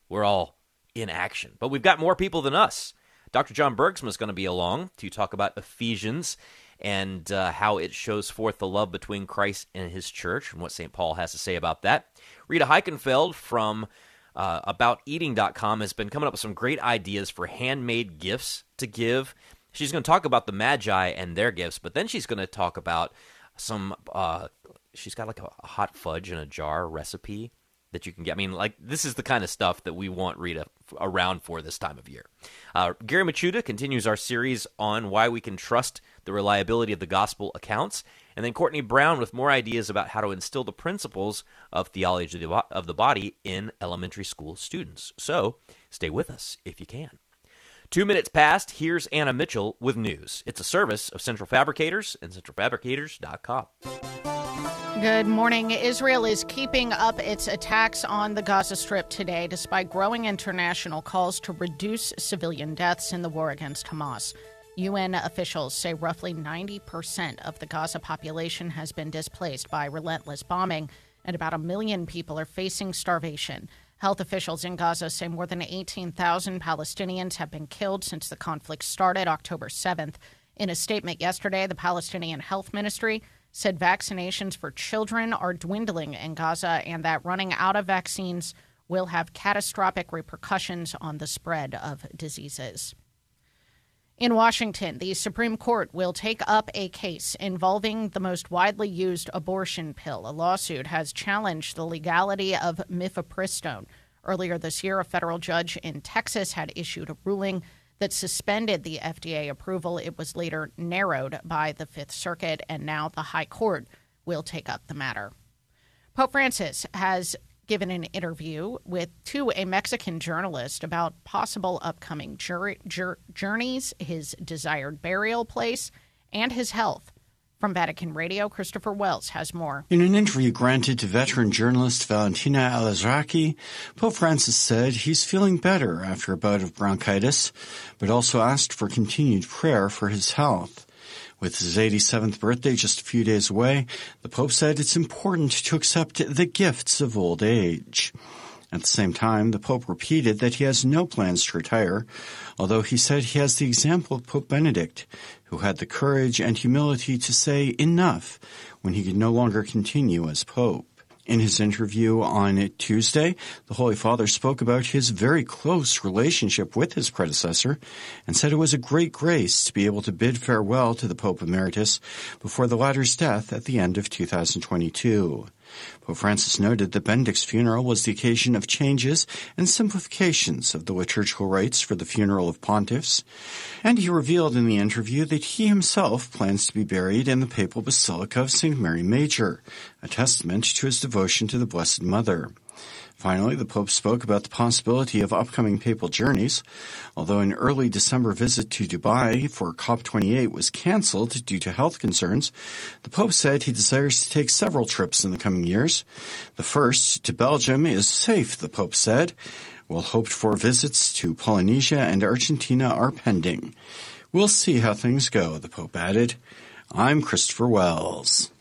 we're all in action. But we've got more people than us. Dr. John Bergsma is going to be along to talk about Ephesians and uh, how it shows forth the love between Christ and his church and what St. Paul has to say about that. Rita Heikenfeld from uh, abouteating.com has been coming up with some great ideas for handmade gifts to give. She's going to talk about the Magi and their gifts, but then she's going to talk about some. Uh, she's got like a hot fudge in a jar recipe that you can get. I mean, like this is the kind of stuff that we want Rita around for this time of year. Uh, Gary Michuta continues our series on why we can trust the reliability of the gospel accounts, and then Courtney Brown with more ideas about how to instill the principles of theology of the, body in elementary school students. So stay with us if you can. Two minutes past, here's Anna Mitchell with news. It's a service of Central Fabricators and centralfabricators.com. Good morning. Israel is keeping up its attacks on the Gaza Strip today despite growing international calls to reduce civilian deaths in the war against Hamas. UN officials say roughly 90% of the Gaza population has been displaced by relentless bombing, and about a million people are facing starvation. Health officials in Gaza say more than 18,000 Palestinians have been killed since the conflict started October 7th. In a statement yesterday, the Palestinian Health Ministry said vaccinations for children are dwindling in Gaza and that running out of vaccines will have catastrophic repercussions on the spread of diseases. In Washington, the Supreme Court will take up a case involving the most widely used abortion pill. A lawsuit has challenged the legality of mifepristone. Earlier this year, a federal judge in Texas had issued a ruling that suspended the FDA approval. It was later narrowed by the Fifth Circuit, and now the High Court will take up the matter. Pope Francis has given an interview with to a Mexican journalist about possible upcoming jur- jur- journeys, his desired burial place, and his health. From Vatican Radio, Christopher Wells has more. In an interview granted to veteran journalist Valentina Alazraki, Pope Francis said he's feeling better after a bout of bronchitis, but also asked for continued prayer for his health. With his 87th birthday just a few days away, the Pope said it's important to accept the gifts of old age. At the same time, the Pope repeated that he has no plans to retire, although he said he has the example of Pope Benedict, who had the courage and humility to say enough when he could no longer continue as Pope. In his interview on Tuesday, the Holy Father spoke about his very close relationship with his predecessor and said it was a great grace to be able to bid farewell to the Pope Emeritus before the latter's death at the end of 2022. Pope Francis noted that Benedict's funeral was the occasion of changes and simplifications of the liturgical rites for the funeral of pontiffs, and he revealed in the interview that he himself plans to be buried in the papal basilica of St. Mary Major, a testament to his devotion to the Blessed Mother. Finally, the Pope spoke about the possibility of upcoming papal journeys. Although an early December visit to Dubai for COP28 was canceled due to health concerns, the Pope said he desires to take several trips in the coming years. The first to Belgium is safe, the Pope said, while hoped for visits to Polynesia and Argentina are pending. We'll see how things go, the Pope added. I'm Christopher Wells.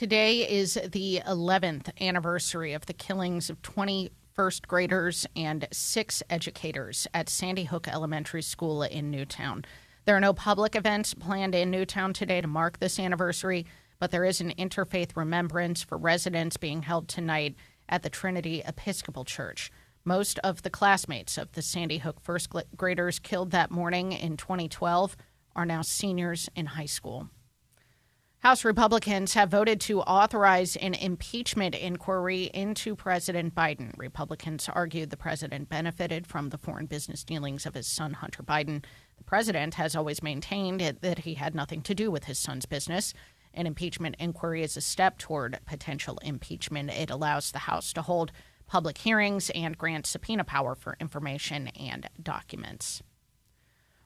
Today is the 11th anniversary of the killings of 20 first graders and six educators at Sandy Hook Elementary School in Newtown. There are no public events planned in Newtown today to mark this anniversary, but there is an interfaith remembrance for residents being held tonight at the Trinity Episcopal Church. Most of the classmates of the Sandy Hook first graders killed that morning in 2012 are now seniors in high school. House Republicans have voted to authorize an impeachment inquiry into President Biden. Republicans argued the president benefited from the foreign business dealings of his son, Hunter Biden. The president has always maintained that he had nothing to do with his son's business. An impeachment inquiry is a step toward potential impeachment. It allows the House to hold public hearings and grant subpoena power for information and documents.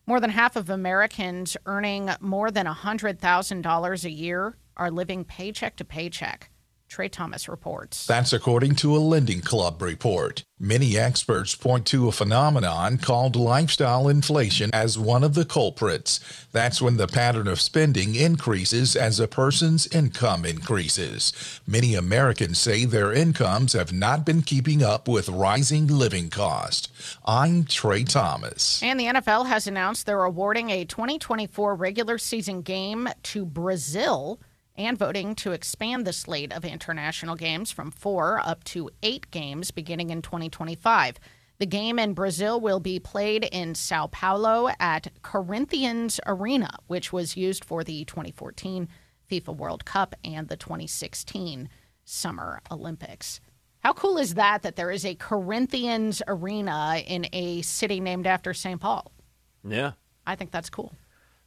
More than half of Americans earning more than $100,000 a year are living paycheck to paycheck. Trey Thomas reports. That's according to a Lending Club report. Many experts point to a phenomenon called lifestyle inflation as one of the culprits. That's when the pattern of spending increases as a person's income increases. Many Americans say their incomes have not been keeping up with rising living costs. I'm Trey Thomas. And the NFL has announced they're awarding a 2024 regular season game to Brazil and voting to expand the slate of international games from four up to eight games beginning in 2025. The game in Brazil will be played in Sao Paulo at Corinthians Arena, which was used for the 2014 FIFA World Cup and the 2016 Summer Olympics. How cool is that that there is a Corinthians Arena in a city named after St. Paul? Yeah. I think that's cool.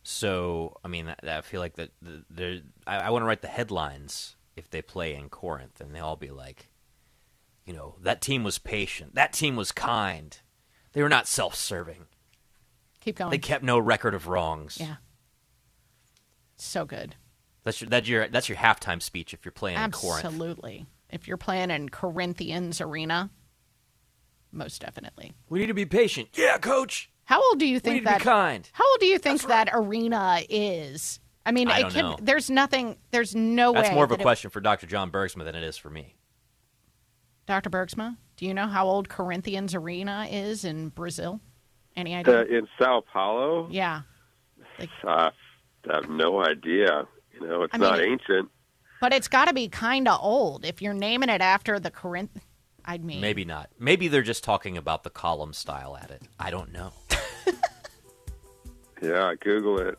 So, I mean, I feel like that. The, I, I want to write the headlines if they play in Corinth, and they all be like, you know, that team was patient. That team was kind. They were not self-serving. Keep going. They kept no record of wrongs. Yeah. So good. That's your, that's your that's your halftime speech if you're playing in Corinth. Absolutely. If you're playing in Corinthians arena, most definitely. We need to be patient. Yeah, coach. How old do you think need to be that? kind. How old do you think that arena is? I mean, I it don't know. there's nothing. There's no way. That's more of a that it- question for Dr. John Bergsma than it is for me. Dr. Bergsma, do you know how old Corinthians arena is in Brazil? Any idea? Uh, in Sao Paulo, yeah, uh, I have no idea. You know, it's I mean, not it- ancient. but it's got to be kind of old if you're naming it after the Corinth. I mean, Maybe not. Maybe they're just talking about the column style at it. I don't know. Yeah, Google it.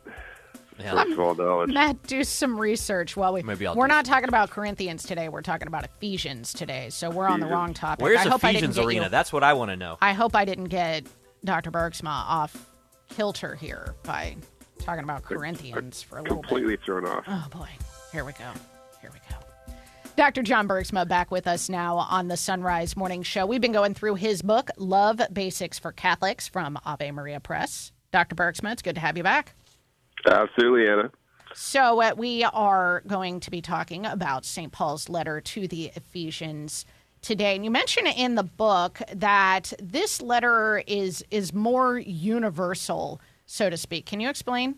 Yeah. First of all, knowledge. Matt, do some research while we. Maybe I'll we're do not talking about Corinthians today. We're talking about Ephesians today. So we're on the wrong topic. Where's I hope I didn't Ephesians get Arena? You, That's what I want to know. I hope I didn't get Dr. Bergsma off kilter here by talking about Corinthians for a little bit. Completely thrown off. Oh boy, here we go. Here we go. Dr. John Bergsma back with us now on the Sonrise Morning Show. We've been going through his book, Love Basics for Catholics from Ave Maria Press. Dr. Bergsma, it's good to have you back. Absolutely, Anna. So, uh, we are going to be talking about St. Paul's letter to the Ephesians today. And you mentioned in the book that this letter is is more universal, so to speak. Can you explain?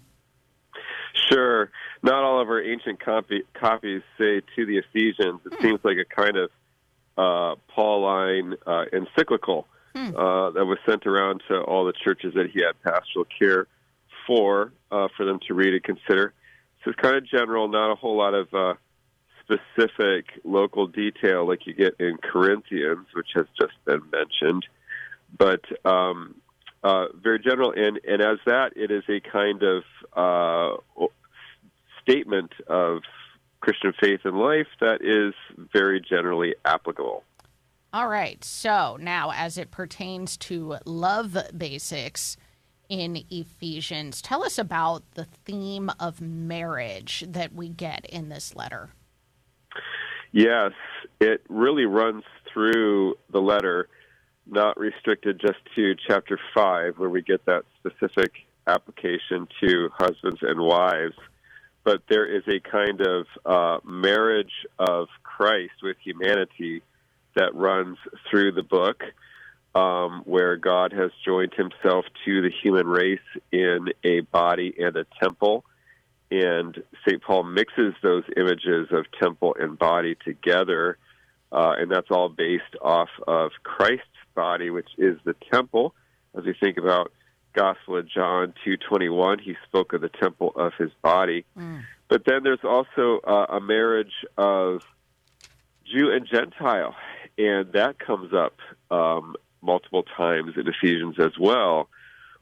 Sure. Not all of our ancient copy, copies say to the Ephesians. It seems like a kind of uh, Pauline uh, encyclical uh, that was sent around to all the churches that he had pastoral care for, uh, for them to read and consider. So it's kind of general, not a whole lot of uh, specific local detail like you get in Corinthians, which has just been mentioned, but um, uh, very general. And, and as that, it is a kind of uh, statement of Christian faith and life that is very generally applicable. All right. So now, as it pertains to love basics in Ephesians, tell us about the theme of marriage that we get in this letter. Yes, it really runs through the letter, not restricted just to chapter 5, where we get that specific application to husbands and wives. But there is a kind of uh, marriage of Christ with humanity that runs through the book, um, where God has joined himself to the human race in a body and a temple and St. Paul mixes those images of temple and body together, uh, and that's all based off of Christ's body, which is the temple. As we think about Gospel of John two twenty one, he spoke of the temple of his body. But then there's also uh, a marriage of Jew and Gentile, and that comes up um, multiple times in Ephesians as well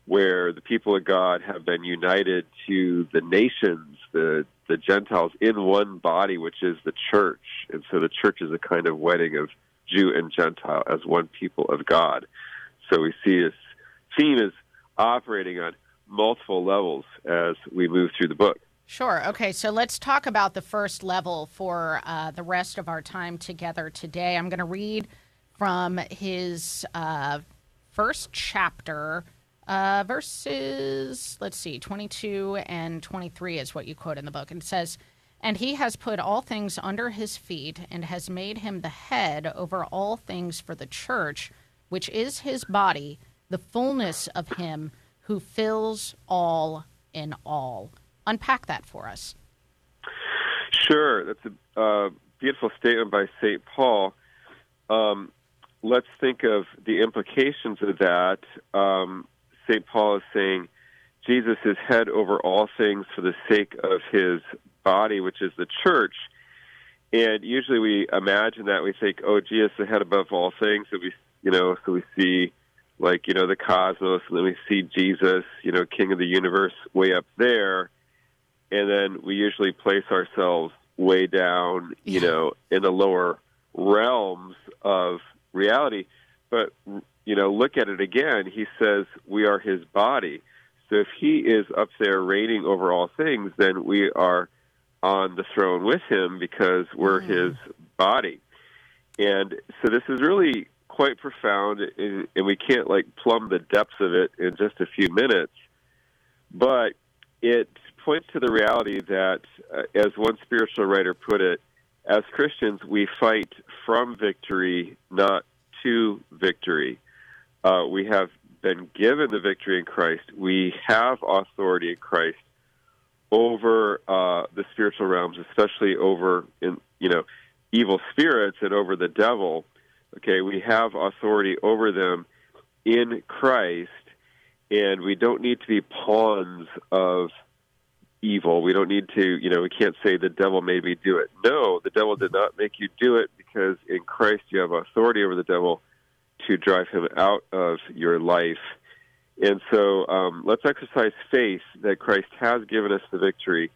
where the people of God have been united to the nations, the the Gentiles, in one body, which is the church. And so the church is a kind of wedding of Jew and Gentile as one people of God. So we see this theme is operating on multiple levels as we move through the book. Sure. Okay. So let's talk about the first level for uh, the rest of our time together today. I'm going to read from his uh, first chapter, uh, verses, let's see, 22 and 23 is what you quote in the book. And it says, And he has put all things under his feet and has made him the head over all things for the church, which is his body, the fullness of him who fills all in all. Unpack that for us. Sure, that's a uh, beautiful statement by St. Paul. Um, let's think of the implications of that. Um, St. Paul is saying Jesus is head over all things for the sake of his body, which is the church. And usually we imagine that we think, oh, Jesus is the head above all things. So we, you know, so we see like you know the cosmos, and then we see Jesus, you know, King of the universe, way up there, and then we usually place ourselves way down, you know, in the lower realms of reality. But you know, look at it again. He says we are His body. So if He is up there reigning over all things, then we are on the throne with Him because we're mm-hmm. His body. And so this is really quite profound, and and we can't like plumb the depths of it in just a few minutes. But it points to the reality that, uh, as one spiritual writer put it, as Christians, we fight from victory, not to victory. Uh, we have been given the victory in Christ. We have authority in Christ over uh, the spiritual realms, especially over in you know evil spirits and over the devil. Okay, we have authority over them in Christ, and we don't need to be pawns of evil. We don't need to, you know, we can't say the devil made me do it. No, the devil did not make you do it because in Christ you have authority over the devil to drive him out of your life. And so um, let's exercise faith that Christ has given us the victory.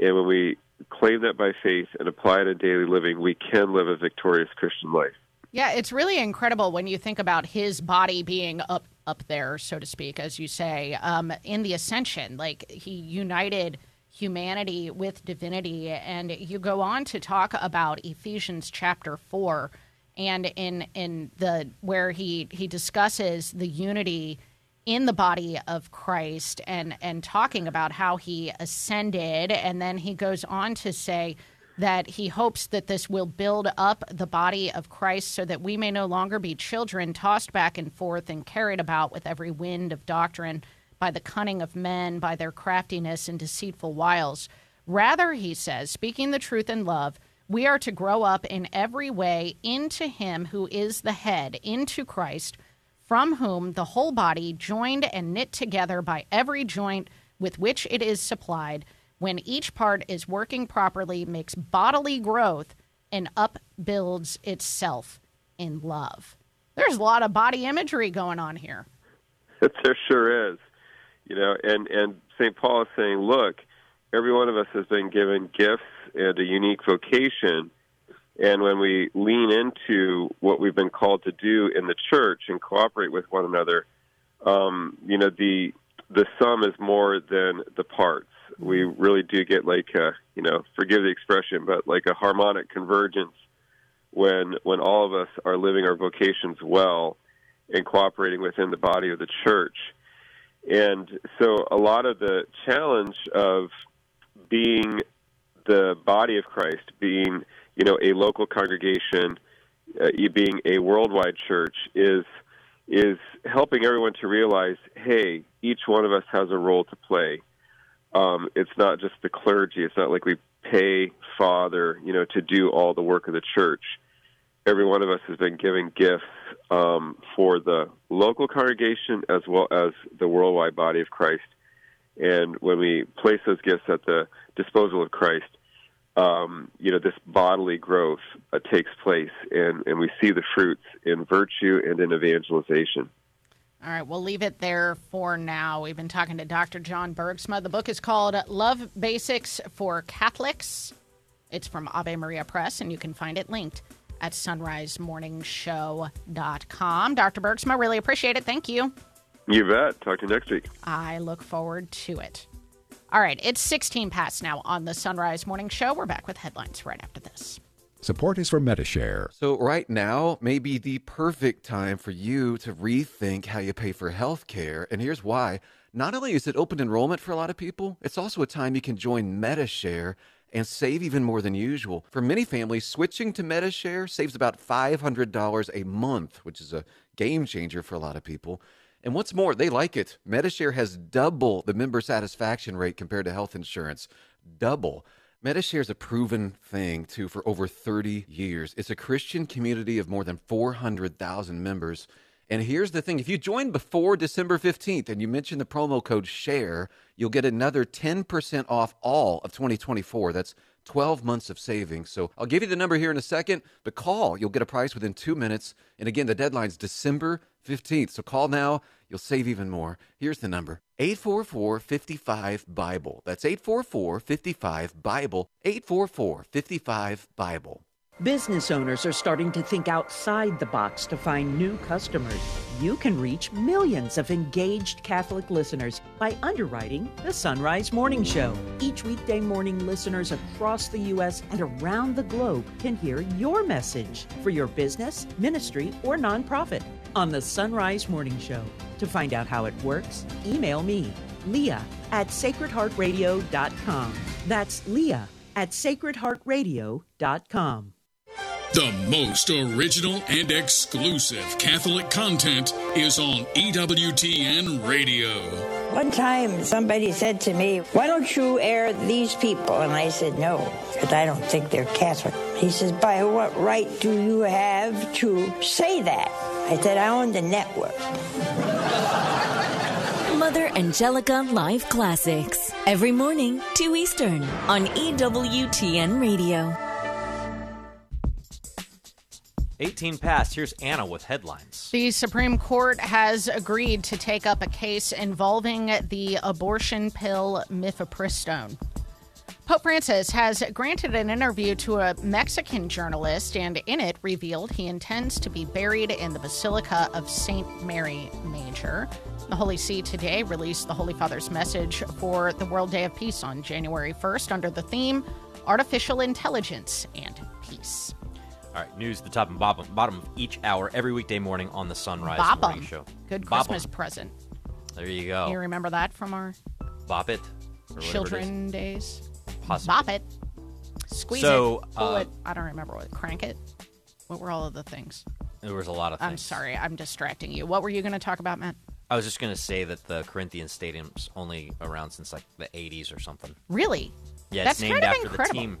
And when we claim that by faith and apply it in daily living, we can live a victorious Christian life. Yeah, it's really incredible when you think about his body being up up there, so to speak, as you say, um, in the ascension. Like he united humanity with divinity, and you go on to talk about Ephesians chapter four, and in in the where he he discusses the unity in the body of Christ and and talking about how he ascended and then he goes on to say that he hopes that this will build up the body of Christ so that we may no longer be children tossed back and forth and carried about with every wind of doctrine by the cunning of men, by their craftiness and deceitful wiles. Rather, he says, speaking the truth in love, we are to grow up in every way into him who is the head, into Christ, from whom the whole body, joined and knit together by every joint with which it is supplied, when each part is working properly, makes bodily growth and upbuilds itself in love. There's a lot of body imagery going on here. There sure is. You know, and, and St. Paul is saying, look, every one of us has been given gifts and a unique vocation. And when we lean into what we've been called to do in the church and cooperate with one another, um, you know, the the sum is more than the parts we really do get like a, you know, forgive the expression, but like a harmonic convergence when when all of us are living our vocations well and cooperating within the body of the church. And so a lot of the challenge of being the body of Christ, being, you know, a local congregation, uh, being a worldwide church is is helping everyone to realize, hey, each one of us has a role to play um, it's not just the clergy. It's not like we pay Father, you know, to do all the work of the church. Every one of us has been giving gifts um, for the local congregation as well as the worldwide body of Christ. And when we place those gifts at the disposal of Christ, um, you know, this bodily growth uh, takes place, and, and we see the fruits in virtue and in evangelization. All right, we'll leave it there for now. We've been talking to Dr. John Bergsma. The book is called Love Basics for Catholics. It's from Ave Maria Press, and you can find it linked at sonrisemorningshow.com. Dr. Bergsma, really appreciate it. Thank you. You bet. Talk to you next week. I look forward to it. All right, it's 16 past now on the Sonrise Morning Show. We're back with headlines right after this. Support is from Medi-Share. So, right now may be the perfect time for you to rethink how you pay for healthcare. And here's why. Not only is it open enrollment for a lot of people, it's also a time you can join Medi-Share and save even more than usual. For many families, switching to Medi-Share saves about $500 a month, which is a game changer for a lot of people. And what's more, they like it. Medi-Share has double the member satisfaction rate compared to health insurance. Double. Medi-Share is a proven thing too for over 30 years. It's a Christian community of more than 400,000 members. And here's the thing if you join before December 15th and you mention the promo code SHARE, you'll get another 10% off all of 2024. That's 12 months of savings. So I'll give you the number here in a second, but call. You'll get a price within two minutes. And again, the deadline's December 15th. So call now. You'll save even more. Here's the number 844 55 Bible. That's 844 55 Bible. 844 55 Bible. Business owners are starting to think outside the box to find new customers. You can reach millions of engaged Catholic listeners by underwriting the Sonrise Morning Show. Each weekday morning, listeners across the U.S. and around the globe can hear your message for your business, ministry, or nonprofit on the Sonrise Morning Show. To find out how it works, email me Leah at sacredheartradio.com. That's Leah at sacredheartradio.com. The most original and exclusive Catholic content is on EWTN Radio. One time somebody said to me, Why don't you air these people? And I said, No, because I don't think they're Catholic. He says, By what right do you have to say that? I said, I own the network. Mother Angelica Live Classics. Every morning, 2 Eastern, on EWTN Radio. 18 past. Here's Anna with headlines. The Supreme Court has agreed to take up a case involving the abortion pill mifepristone. Pope Francis has granted an interview to a Mexican journalist and in it revealed he intends to be buried in the Basilica of St. Mary Major. The Holy See today released the Holy Father's message for the World Day of Peace on January 1st under the theme Artificial Intelligence and Peace. All right, news at the top and bottom, bottom of each hour every weekday morning on the Sonrise Bop 'em. Morning Show. Good Bop 'em. Christmas present. There you go. You remember that from our Bop it. whatever it children days? Possibly. Bop it. Squeeze So, it. Pull uh, it. I don't remember what. Crank it. What were all of the things? There was a lot of things. I'm sorry. I'm distracting you. What were you going to talk about, Matt? I was just going to say that the Corinthian Stadium's only around since like the 80s or something. Really? Yeah, That's it's named kind of after incredible. the team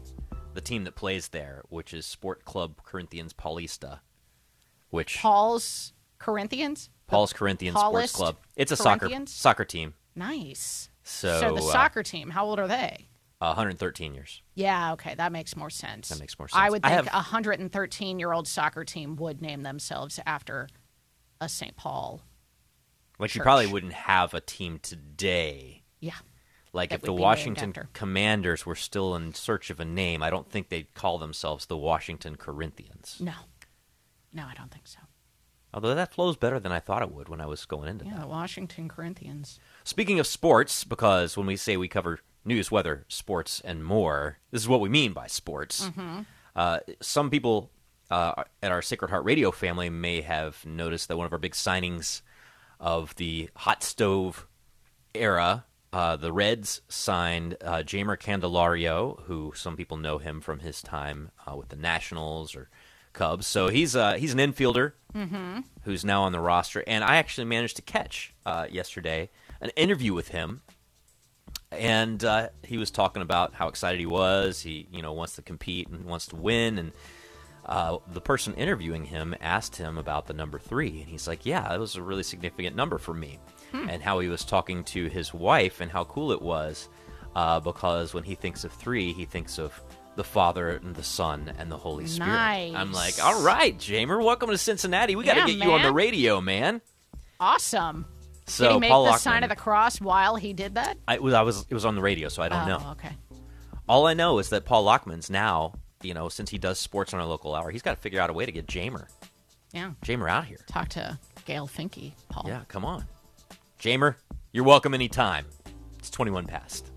the team that plays there, which is Sport Club Corinthians Paulista, which Paul's Corinthians. Paul's Corinthians Sports Club. It's a soccer soccer team. Nice. So, so the uh, soccer team. How old are they? Uh, 113 years. Yeah. Okay, that makes more sense. That makes more sense. I would think a 113 year old soccer team would name themselves after a St. Paul. Like you probably wouldn't have a team today. Yeah. Like if the would be named Washington. Commanders were still in search of a name, I don't think they'd call themselves the Washington Corinthians. No. No, I don't think so. Although that flows better than I thought it would when I was going into Yeah, that. the Washington Corinthians. Speaking of sports, because when we say we cover news, weather, sports, and more, this is what we mean by sports. Mhm. Uh, some people uh, at our Sacred Heart Radio family may have noticed that one of our big signings of the hot stove era, uh, the Reds signed uh, Jeimer Candelario, who some people know him from his time uh, with the Nationals or Cubs. So he's uh, he's an infielder Mm-hmm. who's now on the roster. And I actually managed to catch uh, yesterday an interview with him, and uh, he was talking about how excited he was. He you know wants to compete and wants to win, and uh, the person interviewing him asked him about the number three, and he's like, "Yeah, that was a really significant number for me," Hmm. and how he was talking to his wife and how cool it was uh, because when he thinks of three, he thinks of the Father and the Son and the Holy Spirit. Nice. I'm like, all right, Jeimer, welcome to Cincinnati. We got to Yeah, get you on the radio, man. Awesome. So Did he make Paul the Lockman, sign of the cross while he did that? I was, I was, it was on the radio, so I don't oh, know. Okay. All I know is that Paul Lockman's now, you know, since he does sports on our local hour, he's got to figure out a way to get Jeimer, Yeah. Jeimer out here. Talk to Gail Finke, Paul. Yeah, come on, Jeimer, you're welcome anytime. It's 21 past.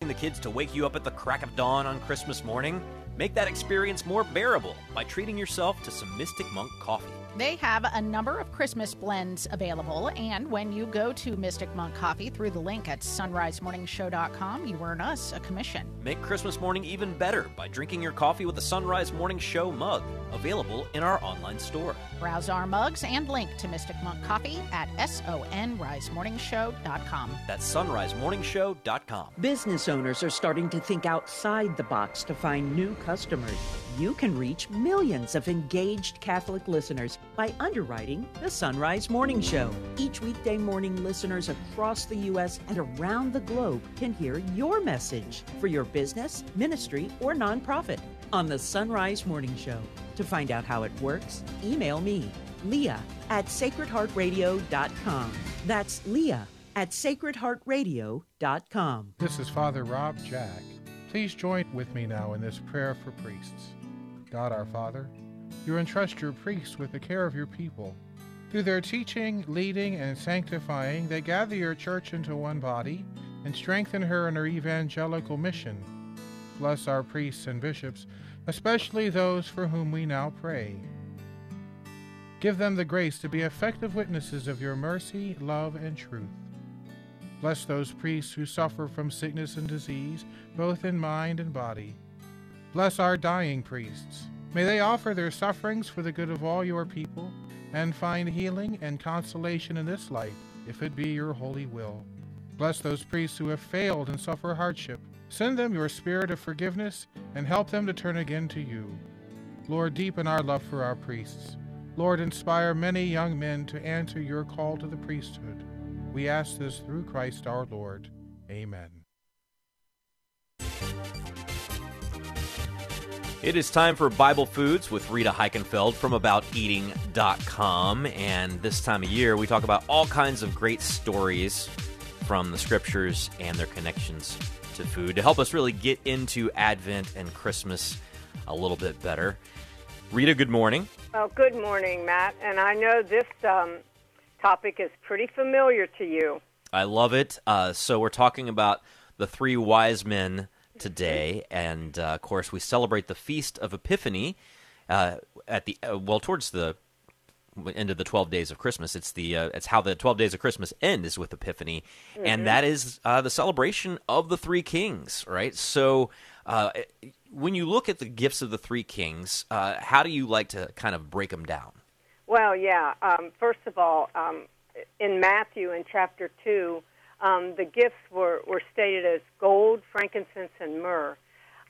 The kids to wake you up at the crack of dawn on Christmas morning. Make that experience more bearable by treating yourself to some Mystic Monk coffee. They have a number of Christmas blends available, and when you go to Mystic Monk Coffee through the link at sonrisemorningshow.com, you earn us a commission. Make Christmas morning even better by drinking your coffee with a Sonrise Morning Show mug, available in our online store. Browse our mugs and link to Mystic Monk Coffee at sonrisemorningshow.com. That's sonrisemorningshow.com. Business owners are starting to think outside the box to find new customers. You can reach millions of engaged Catholic listeners by underwriting the Sonrise Morning Show. Each weekday morning, listeners across the U.S. and around the globe can hear your message for your business, ministry, or nonprofit on the Sonrise Morning Show. To find out how it works, email me, Leah at sacredheartradio.com. That's Leah at sacredheartradio.com. This is Father Rob Jack. Please join with me now in this prayer for priests. God our Father, you entrust your priests with the care of your people. Through their teaching, leading, and sanctifying, they gather your church into one body and strengthen her in her evangelical mission. Bless our priests and bishops, especially those for whom we now pray. Give them the grace to be effective witnesses of your mercy, love, and truth. Bless those priests who suffer from sickness and disease, both in mind and body. Bless our dying priests. May they offer their sufferings for the good of all your people and find healing and consolation in this life, if it be your holy will. Bless those priests who have failed and suffer hardship. Send them your spirit of forgiveness and help them to turn again to you. Lord, deepen our love for our priests. Lord, inspire many young men to answer your call to the priesthood. We ask this through Christ our Lord. Amen. It is time for Bible Foods with Rita Heikenfeld from AboutEating.com. And this time of year, we talk about all kinds of great stories from the scriptures and their connections to food to help us really get into Advent and Christmas a little bit better. Rita, good morning. Well, good morning, Matt. And I know this um, topic is pretty familiar to you. I love it. Uh, so, we're talking about the three wise men today, and uh, of course, we celebrate the Feast of Epiphany uh, at the uh, well towards the end of the 12 days of Christmas. It's the uh, it's how the 12 days of Christmas end is with Epiphany, Mhm. and that is uh, the celebration of the three kings, right? So. Uh, when you look at the gifts of the three kings, uh, how do you like to kind of break them down? Well, yeah. Um, first of all, um, in Matthew in chapter 2, um, the gifts were, were stated as gold, frankincense, and myrrh.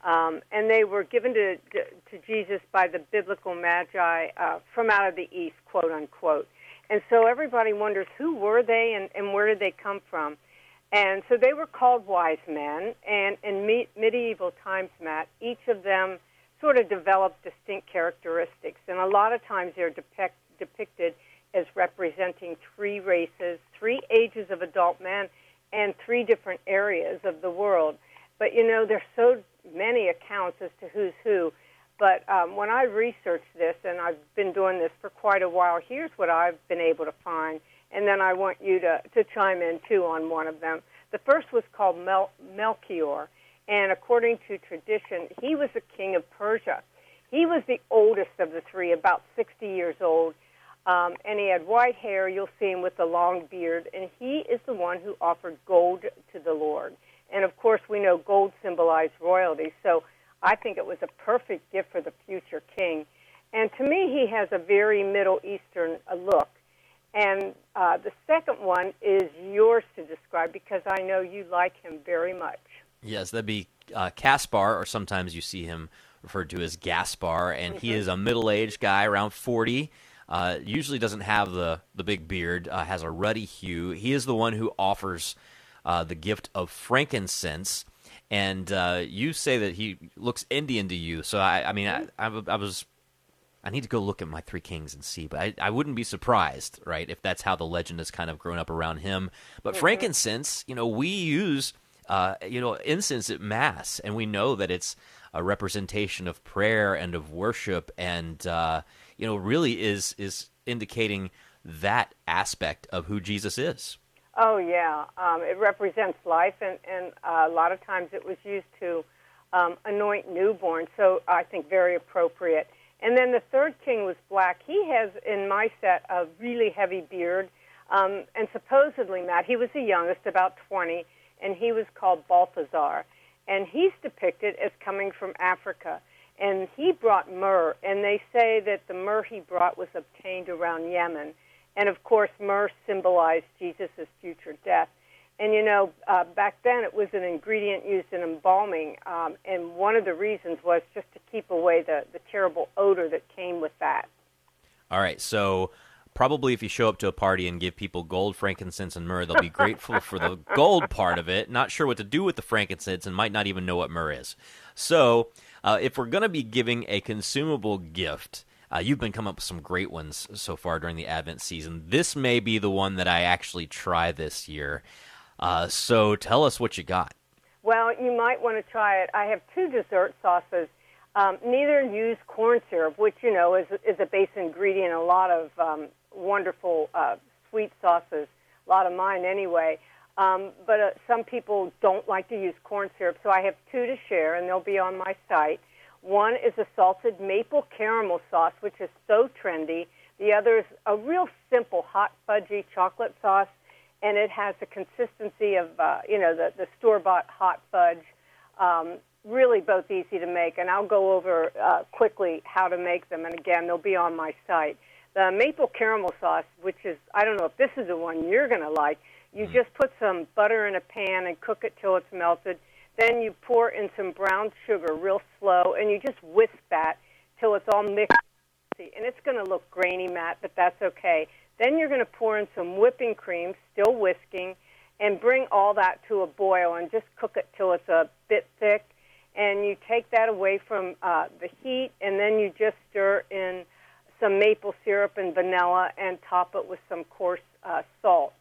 Um, and they were given to, to Jesus by the biblical magi uh, from out of the east, quote unquote. And so everybody wonders who were they and, and where did they come from? And so they were called wise men. And in me- medieval times, Matt, each of them sort of developed distinct characteristics. And a lot of times they're depict- depicted as representing three races, three ages of adult men, and three different areas of the world. But you know, there's so many accounts as to who's who. But um, when I researched this, and I've been doing this for quite a while, here's what I've been able to find. And then I want you to, to chime in too on one of them. The first was called Mel- Melchior, and according to tradition, he was a king of Persia. He was the oldest of the three, about 60 years old, um, and he had white hair. You'll see him with a long beard, and he is the one who offered gold to the Lord. And of course, we know gold symbolized royalty, so I think it was a perfect gift for the future king. And to me, he has a very Middle Eastern uh, look. And uh, the second one is yours to describe because I know you like him very much. Yes, that'd be uh, Caspar, or sometimes you see him referred to as Gaspar, and he is a middle-aged guy, around forty. Uh, usually doesn't have the the big beard, uh, has a ruddy hue. He is the one who offers uh, the gift of frankincense, and uh, you say that he looks Indian to you. So I, I mean, I, I, I was. I need to go look at my three kings and see, but I, I wouldn't be surprised, right, if that's how the legend has kind of grown up around him. But Mhm. frankincense, you know, we use uh, you know, incense at mass, and we know that it's a representation of prayer and of worship, and uh, you know, really is is indicating that aspect of who Jesus is. Oh yeah, um, it represents life, and and uh, a lot of times it was used to um, anoint newborns. So I think very appropriate. And then the third king was black. He has in my set a really heavy beard, um, and supposedly Matt, he was the youngest, about twenty, and he was called Balthazar, and he's depicted as coming from Africa. And he brought myrrh, and they say that the myrrh he brought was obtained around Yemen. And of course, myrrh symbolized Jesus' future death. And you know, uh, back then it was an ingredient used in embalming, um, and one of the reasons was just to keep away the, the terrible odor that came with that. All right, so probably if you show up to a party and give people gold, frankincense, and myrrh, they'll be grateful for the gold part of it, not sure what to do with the frankincense, and might not even know what myrrh is. So, uh, if we're going to be giving a consumable gift, uh, you've been coming up with some great ones so far during the Advent season. This may be the one that I actually try this year. Uh, so, tell us what you got. Well, you might want to try it. I have two dessert sauces. Um, neither use corn syrup, which you know is is a base ingredient in a lot of um, wonderful uh, sweet sauces. A lot of mine, anyway. Um, but uh, some people don't like to use corn syrup, so I have two to share, and they'll be on my site. One is a salted maple caramel sauce, which is so trendy. The other is a real simple hot fudgy chocolate sauce. and it has the consistency of uh, you know the the store bought hot fudge. Um, really, both easy to make, and I'll go over uh, quickly how to make them. And again, they'll be on my site. The maple caramel sauce, which is I don't know if this is the one you're going to like. You just put some butter in a pan and cook it till it's melted. Then you pour in some brown sugar real slow, and you just whisk that till it's all mixed. And it's going to look grainy, Matt, but that's okay. Then you're going to pour in some whipping cream, still whisking, and bring all that to a boil and just cook it till it's a bit thick. And you take that away from uh, the heat, and then you just stir in some maple syrup and vanilla and top it with some coarse uh, salt.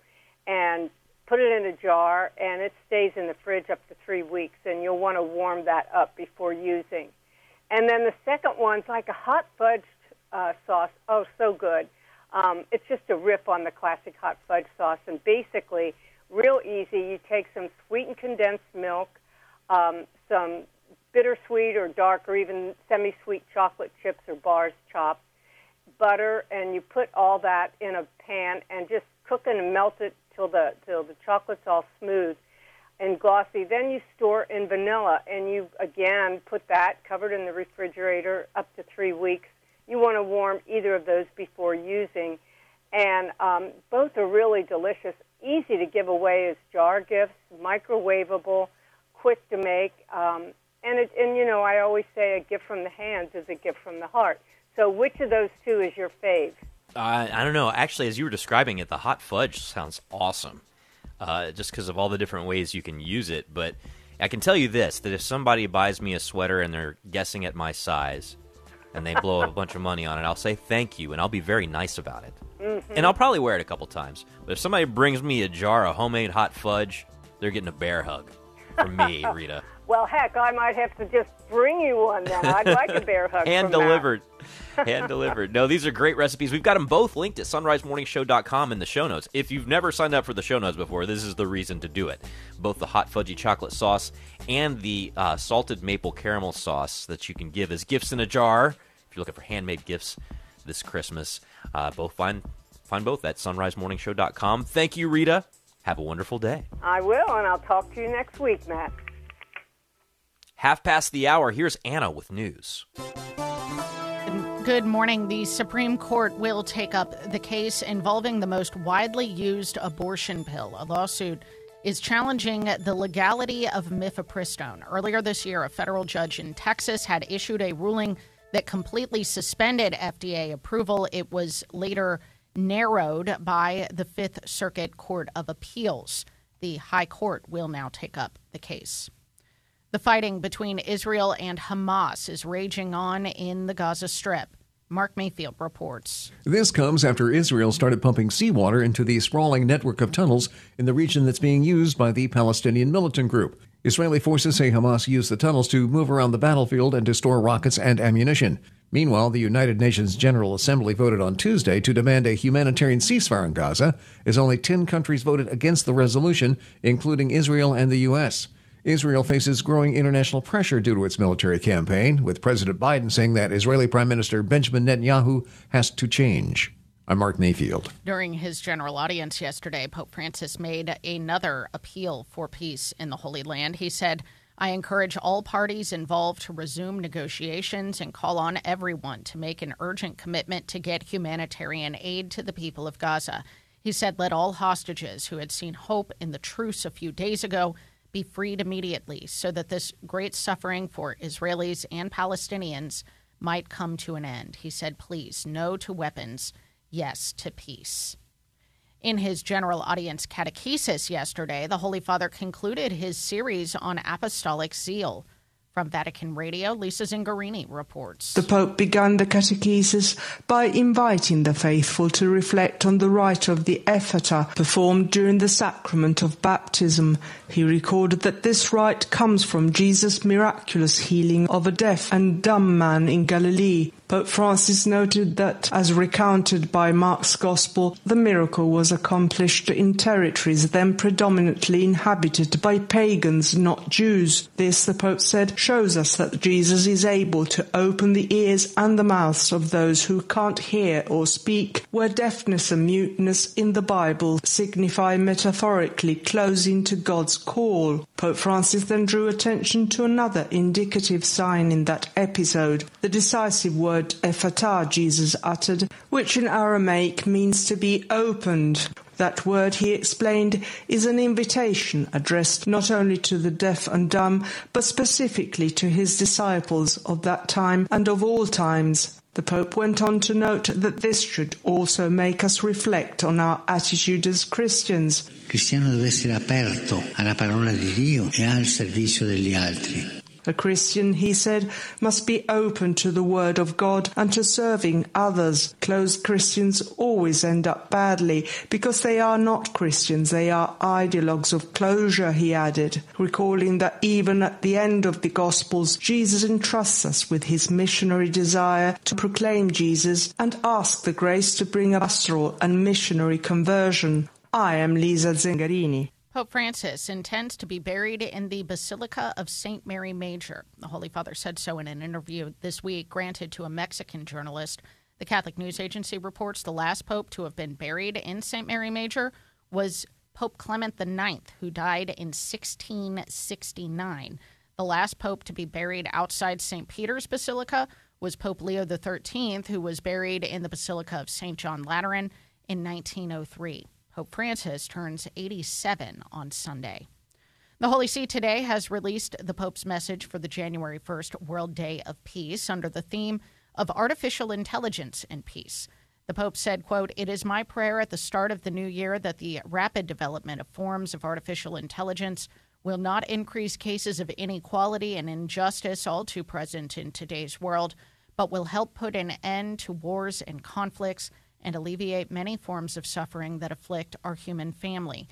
And put it in a jar, and it stays in the fridge up to three weeks. And you'll want to warm that up before using. And then the second one's like a hot fudge uh, sauce. Oh, so good. Um, it's just a riff on the classic hot fudge sauce, and basically, real easy. You take some sweetened condensed milk, um, some bittersweet or dark or even semi-sweet chocolate chips or bars chopped, butter, and you put all that in a pan and just cook and melt it till the till the chocolate's all smooth and glossy. Then you store in vanilla, and you again put that covered in the refrigerator up to three weeks. You want to warm either of those before using, and um, both are really delicious. Easy to give away as jar gifts, microwavable, quick to make, um, and it, and you know I always say a gift from the hands is a gift from the heart. So which of those two is your fave? Uh, I don't know. Actually, as you were describing it, the hot fudge sounds awesome. Uh, just because of all the different ways you can use it. But I can tell you this: that if somebody buys me a sweater and they're guessing at my size, and they blow a bunch of money on it, I'll say thank you, and I'll be very nice about it. Mm-hmm. And I'll probably wear it a couple times. But if somebody brings me a jar of homemade hot fudge, they're getting a bear hug from me, Rita. Well, heck, I might have to just bring you one then. I'd like a bear hug. Hand delivered. Hand delivered. No, these are great recipes. We've got them both linked at sonrisemorningshow.com in the show notes. If you've never signed up for the show notes before, this is the reason to do it. Both the hot fudgy chocolate sauce and the uh, salted maple caramel sauce that you can give as gifts in a jar. If you're looking for handmade gifts this Christmas, uh, both find find both at sonrisemorningshow.com. Thank you, Rita. Have a wonderful day. I will, and I'll talk to you next week, Matt. Half past the hour. Here's Anna with news. Good morning. The Supreme Court will take up the case involving the most widely used abortion pill. A lawsuit is challenging the legality of mifepristone. Earlier this year, a federal judge in Texas had issued a ruling that completely suspended FDA approval. It was later narrowed by the Fifth Circuit Court of Appeals. The High Court will now take up the case. The fighting between Israel and Hamas is raging on in the Gaza Strip. Mark Mayfield reports. This comes after Israel started pumping seawater into the sprawling network of tunnels in the region that's being used by the Palestinian militant group. Israeli forces say Hamas used the tunnels to move around the battlefield and to store rockets and ammunition. Meanwhile, the United Nations General Assembly voted on Tuesday to demand a humanitarian ceasefire in Gaza, as only 10 countries voted against the resolution, including Israel and the U.S. Israel faces growing international pressure due to its military campaign, with President Biden saying that Israeli Prime Minister Benjamin Netanyahu has to change. I'm Mark Mayfield. During his general audience yesterday, Pope Francis made another appeal for peace in the Holy Land. He said, I encourage all parties involved to resume negotiations and call on everyone to make an urgent commitment to get humanitarian aid to the people of Gaza. He said, Let all hostages who had seen hope in the truce a few days ago be freed immediately so that this great suffering for Israelis and Palestinians might come to an end. He said, Please, no to weapons, yes to peace. In his general audience catechesis yesterday, the Holy Father concluded his series on apostolic zeal. From Vatican Radio, Lisa Zengarini reports. The Pope began the catechesis by inviting the faithful to reflect on the rite of the Ephphatha performed during the sacrament of baptism. He recorded that this rite comes from Jesus' miraculous healing of a deaf and dumb man in Galilee. Pope Francis noted that, as recounted by Mark's Gospel, the miracle was accomplished in territories then predominantly inhabited by pagans, not Jews. This, the Pope said, shows us that Jesus is able to open the ears and the mouths of those who can't hear or speak, where deafness and muteness in the Bible signify metaphorically closing to God's call. Pope Francis then drew attention to another indicative sign in that episode, the decisive word Ephphatha Jesus uttered, which in Aramaic means to be opened. That word, he explained, is an invitation addressed not only to the deaf and dumb, but specifically to his disciples of that time and of all times. The Pope went on to note that this should also make us reflect on our attitude as Christians. cristiano deve essere aperto alla parola di Dio e al servizio degli altri. A Christian, he said, must be open to the word of God and to serving others. Closed Christians always end up badly because they are not Christians, they are ideologues of closure, he added, recalling that even at the end of the Gospels, Jesus entrusts us with his missionary desire to proclaim Jesus and ask the grace to bring a pastoral and missionary conversion. I am Lisa Zengarini. Pope Francis intends to be buried in the Basilica of St. Mary Major. The Holy Father said so in an interview this week granted to a Mexican journalist. The Catholic News Agency reports the last pope to have been buried in St. Mary Major was Pope Clement IX, who died in 1669. The last pope to be buried outside St. Peter's Basilica was Pope Leo XIII, who was buried in the Basilica of St. John Lateran in 1903. Pope Francis turns 87 on Sunday. The Holy See today has released the Pope's message for the January 1st World Day of Peace under the theme of artificial intelligence and peace. The Pope said, quote, It is my prayer at the start of the new year that the rapid development of forms of artificial intelligence will not increase cases of inequality and injustice all too present in today's world, but will help put an end to wars and conflicts and alleviate many forms of suffering that afflict our human family.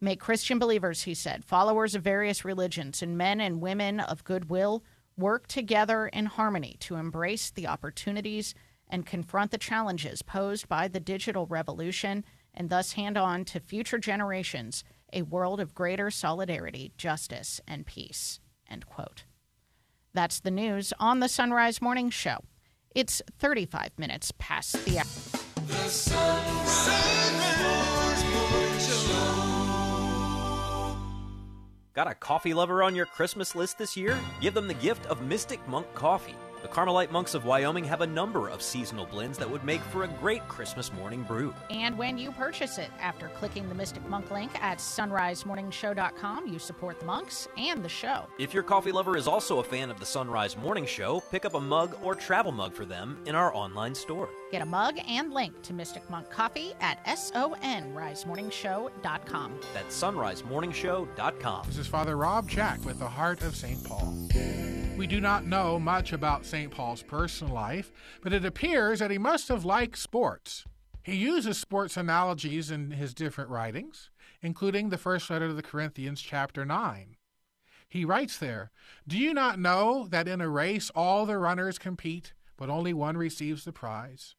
May Christian believers, he said, followers of various religions, and men and women of goodwill work together in harmony to embrace the opportunities and confront the challenges posed by the digital revolution and thus hand on to future generations a world of greater solidarity, justice, and peace. End quote. That's the news on the Sonrise Morning Show. It's 35 minutes past the hour. Got a coffee lover on your Christmas list this year? Give them the gift of Mystic Monk Coffee. The Carmelite monks of Wyoming have a number of seasonal blends that would make for a great Christmas morning brew. And when you purchase it, after clicking the Mystic Monk link at sonrisemorningshow.com, you support the monks and the show. If your coffee lover is also a fan of the Sonrise Morning Show, pick up a mug or travel mug for them in our online store. Get a mug and link to Mystic Monk Coffee at sonrisemorningshow.com. That's sonrisemorningshow.com. This is Father Rob Jack with the Heart of St. Paul. We do not know much about St. Paul's personal life, but it appears that he must have liked sports. He uses sports analogies in his different writings, including the first letter to the Corinthians, chapter 9. He writes there, Do you not know that in a race all the runners compete, but only one receives the prize?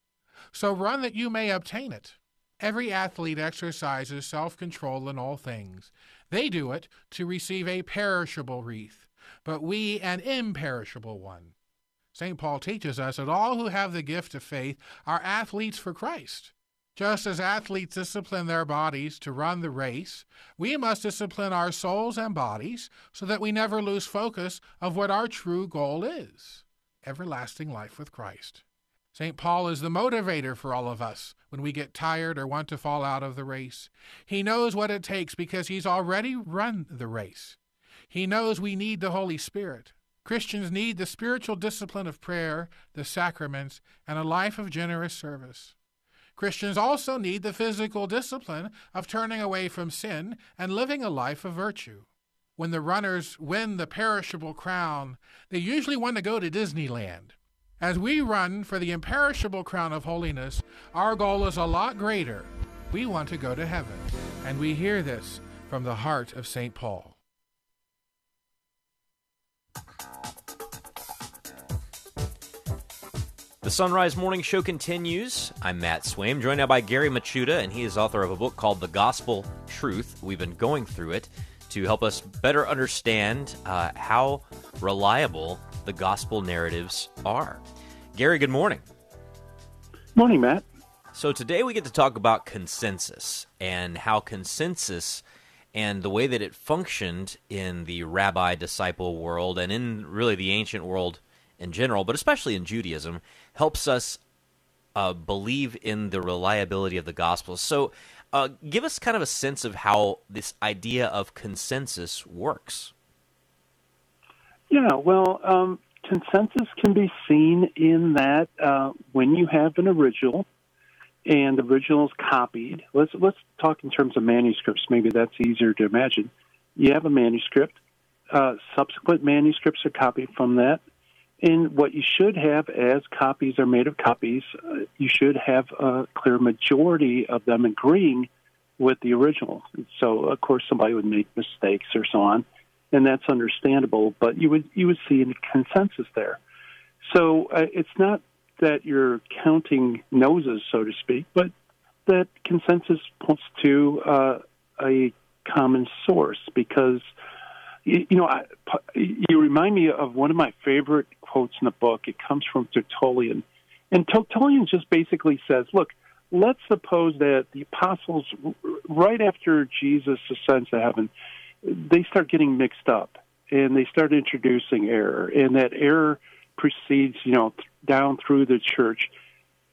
So run that you may obtain it. Every athlete exercises self control in all things. They do it to receive a perishable wreath, but we an imperishable one. St. Paul teaches us that all who have the gift of faith are athletes for Christ. Just as athletes discipline their bodies to run the race, we must discipline our souls and bodies so that we never lose focus of what our true goal is everlasting life with Christ. St. Paul is the motivator for all of us when we get tired or want to fall out of the race. He knows what it takes because he's already run the race. He knows we need the Holy Spirit. Christians need the spiritual discipline of prayer, the sacraments, and a life of generous service. Christians also need the physical discipline of turning away from sin and living a life of virtue. When the runners win the perishable crown, they usually want to go to Disneyland. As we run for the imperishable crown of holiness, our goal is a lot greater. We want to go to heaven. And we hear this from the heart of St. Paul. The Sonrise Morning Show continues. I'm Matt Swaim, joined now by Gary Michuta, and he is author of a book called The Gospel Truth. We've been going through it to help us better understand uh, how reliable the gospel narratives are. Gary, good morning. Morning, Matt. So today we get to talk about consensus and how consensus and the way that it functioned in the rabbi disciple world and in really the ancient world in general, but especially in Judaism, helps us uh, believe in the reliability of the gospel. So, uh, give us kind of a sense of how this idea of consensus works. Yeah, well, um, consensus can be seen in that uh, when you have an original and the original is copied. Let's let's talk in terms of manuscripts. Maybe that's easier to imagine. You have a manuscript. Uh, subsequent manuscripts are copied from that. And what you should have, as copies are made of copies, uh, you should have a clear majority of them agreeing with the original. So, of course, somebody would make mistakes or so on, and that's understandable. But you would you would see a consensus there. So uh, it's not that you're counting noses, so to speak, but that consensus points to uh, a common source because you, you know I, you remind me of one of my favorite quotes in the book. It comes from Tertullian, and Tertullian just basically says, "Look, let's suppose that the apostles, right after Jesus ascends to heaven, they start getting mixed up and they start introducing error, and that error proceeds, you know, down through the church.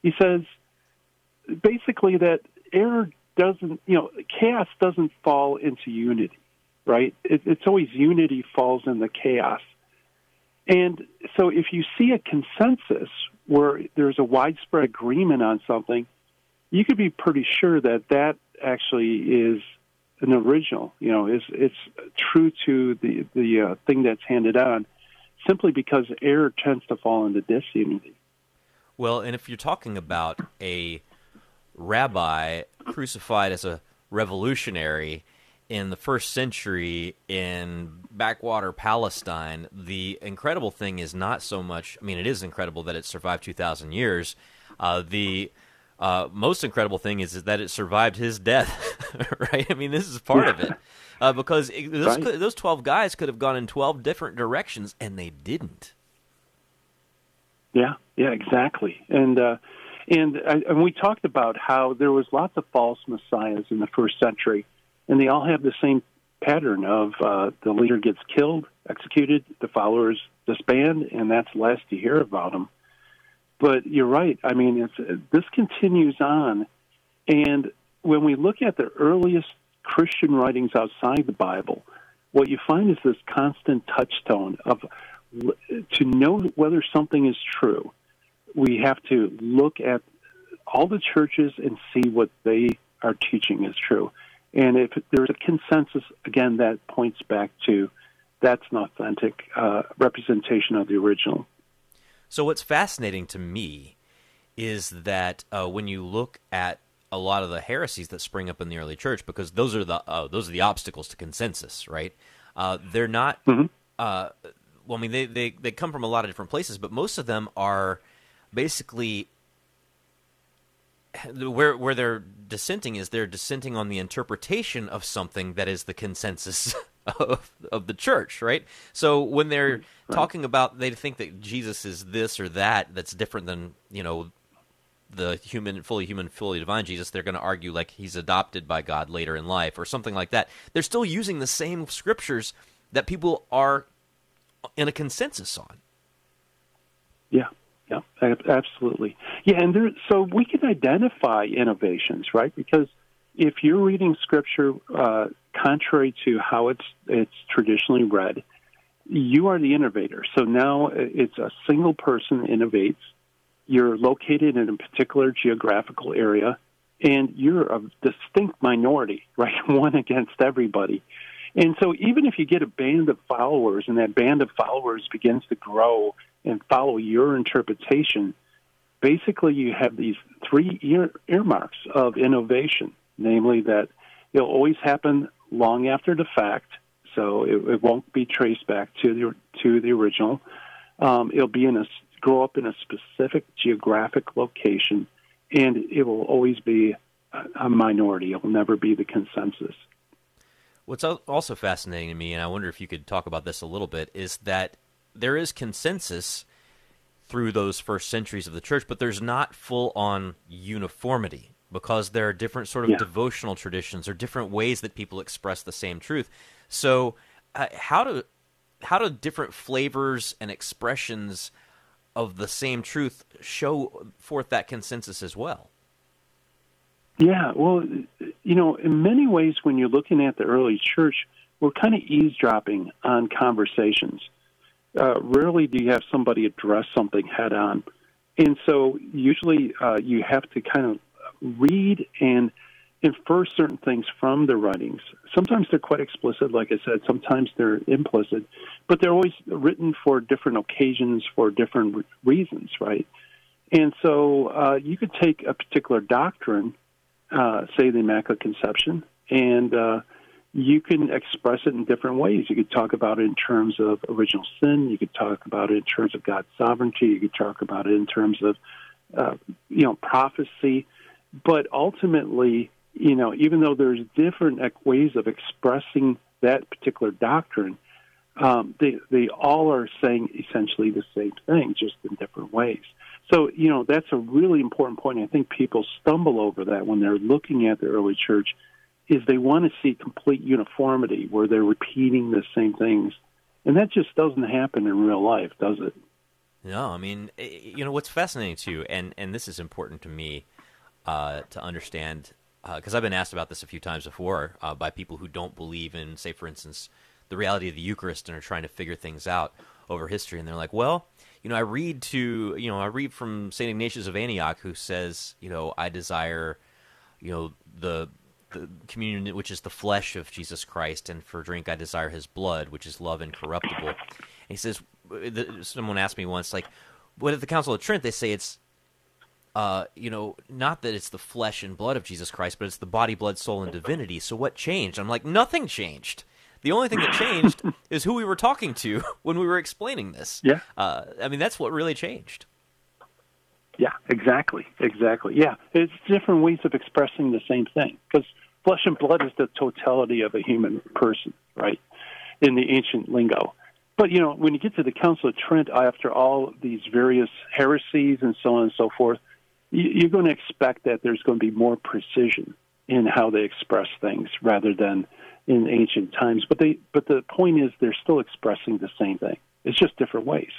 He says basically that error doesn't, you know, chaos doesn't fall into unity, right? It, it's always unity falls in the chaos. And so if you see a consensus where there's a widespread agreement on something, you could be pretty sure that that actually is an original. You know, is it's true to the the uh, thing that's handed on, simply because error tends to fall into disunity. Well, and if you're talking about a rabbi crucified as a revolutionary in the first century in backwater Palestine, the incredible thing is not so much. I mean, it is incredible that it survived 2,000 years. Uh, the uh, most incredible thing is, is that it survived his death, right? I mean, this is part of it. Uh, because it, those, right. those 12 guys could have gone in 12 different directions, and they didn't. Yeah, yeah, exactly. And uh, and uh, and we talked about how there was lots of false messiahs in the first century, and they all have the same pattern of uh, the leader gets killed, executed, the followers disband, and that's the last you hear about them. But you're right. I mean, it's, this continues on, and when we look at the earliest Christian writings outside the Bible, what you find is this constant touchstone of to know whether something is true. We have to look at all the churches and see what they are teaching is true. And if there's a consensus, again, that points back to that's an authentic uh, representation of the original. So, what's fascinating to me is that uh, when you look at a lot of the heresies that spring up in the early church, because those are the uh, those are the obstacles to consensus, right? Uh, they're not. Mm-hmm. Uh, well, I mean, they, they they come from a lot of different places, but most of them are basically where where they're dissenting is they're dissenting on the interpretation of something that is the consensus of of the church, right? So when they're mm, right. talking about they think that Jesus is this or that that's different than, you know, the human fully human fully divine Jesus, they're going to argue like he's adopted by God later in life or something like that. They're still using the same scriptures that people are uh, in a consensus on. Yeah. Yeah, absolutely. Yeah, and there, so we can identify innovations, right? Because if you're reading scripture uh, contrary to how it's it's traditionally read, you are the innovator. So now it's a single person innovates. You're located in a particular geographical area, and you're a distinct minority, right? One against everybody. And so, even if you get a band of followers, and that band of followers begins to grow and follow your interpretation, basically you have these three ear- earmarks of innovation, namely that it'll always happen long after the fact, so it, it won't be traced back to the to the original. Um, it'll be in a grow up in a specific geographic location, and it will always be a, a minority. It will never be the consensus. What's also fascinating to me, and I wonder if you could talk about this a little bit, is that there is consensus through those first centuries of the church, but there's not full on uniformity because there are different sort of Yeah. devotional traditions or different ways that people express the same truth. So, uh, how do how do different flavors and expressions of the same truth show forth that consensus as well? Yeah, well, you know, in many ways, when you're looking at the early church, we're kind of eavesdropping on conversations. Uh, rarely do you have somebody address something head on. And so usually uh, you have to kind of read and infer certain things from the writings. Sometimes they're quite explicit, like I said, sometimes they're implicit, but they're always written for different occasions, for different re- reasons, right? And so uh, you could take a particular doctrine, uh, say the Immaculate Conception, and uh, you can express it in different ways. You could talk about it in terms of original sin. You could talk about it in terms of God's sovereignty. You could talk about it in terms of, uh, you know, prophecy. But ultimately, you know, even though there's different ways of expressing that particular doctrine, um, they they all are saying essentially the same thing, just in different ways. So you know that's a really important point. I think people stumble over that when they're looking at the early church, is they want to see complete uniformity where they're repeating the same things, and that just doesn't happen in real life, does it? No, I mean, eh, you know what's fascinating too, and and this is important to me uh, to understand because I've been asked about this a few times before uh, by people who don't believe in, say, for instance, the reality of the Eucharist and are trying to figure things out over history, and they're like, well. You know, I read to you know I read from Saint Ignatius of Antioch, who says, you know, I desire, you know, the the communion which is the flesh of Jesus Christ, and for drink I desire His blood, which is love incorruptible. And he says, someone asked me once, like, what at the Council of Trent they say it's, uh, you know, not that it's the flesh and blood of Jesus Christ, but it's the body, blood, soul, and divinity. So what changed? I'm like, nothing changed. The only thing that changed is who we were talking to when we were explaining this. Yeah. Uh, I mean, that's what really changed. Yeah, exactly, exactly. Yeah, it's different ways of expressing the same thing because flesh and blood is the totality of a human person, right? In the ancient lingo. But you know, when you get to the Council of Trent, after all these various heresies and so on and so forth, you're going to expect that there's going to be more precision in how they express things rather than in ancient times. But they, but the point is, they're still expressing the same thing. It's just different ways.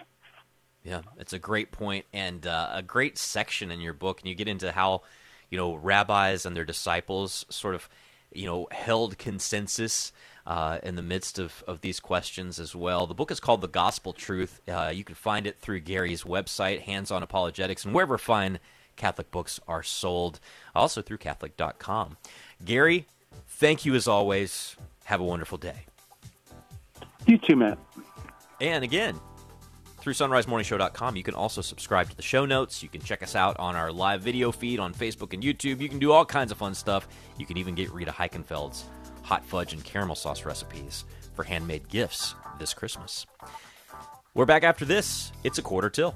Yeah, it's a great point and uh, a great section in your book, and you get into how you know rabbis and their disciples sort of you know held consensus uh, in the midst of, of these questions as well. The book is called The Gospel Truth. Uh, you can find it through Gary's website, Hands On Apologetics, and wherever fine Catholic books are sold, also through Catholic.com. Gary, thank you as always. Have a wonderful day. You too, Matt. And again, through sonrisemorningshow.com, you can also subscribe to the show notes. You can check us out on our live video feed on Facebook and YouTube. You can do all kinds of fun stuff. You can even get Rita Heikenfeld's hot fudge and caramel sauce recipes for handmade gifts this Christmas. We're back after this. It's a quarter till.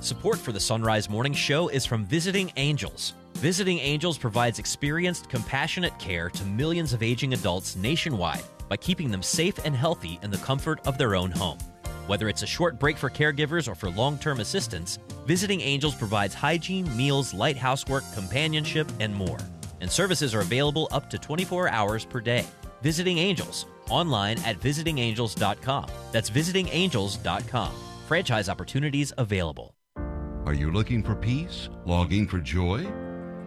Support for the Sonrise Morning Show is from Visiting Angels. Visiting Angels provides experienced, compassionate care to millions of aging adults nationwide by keeping them safe and healthy in the comfort of their own home. Whether it's a short break for caregivers or for long term assistance, Visiting Angels provides hygiene, meals, light housework, companionship, and more. And services are available up to 24 hours per day. Visiting Angels, online at visitingangels.com. That's visitingangels.com. Franchise opportunities available. Are you looking for peace? Longing for joy?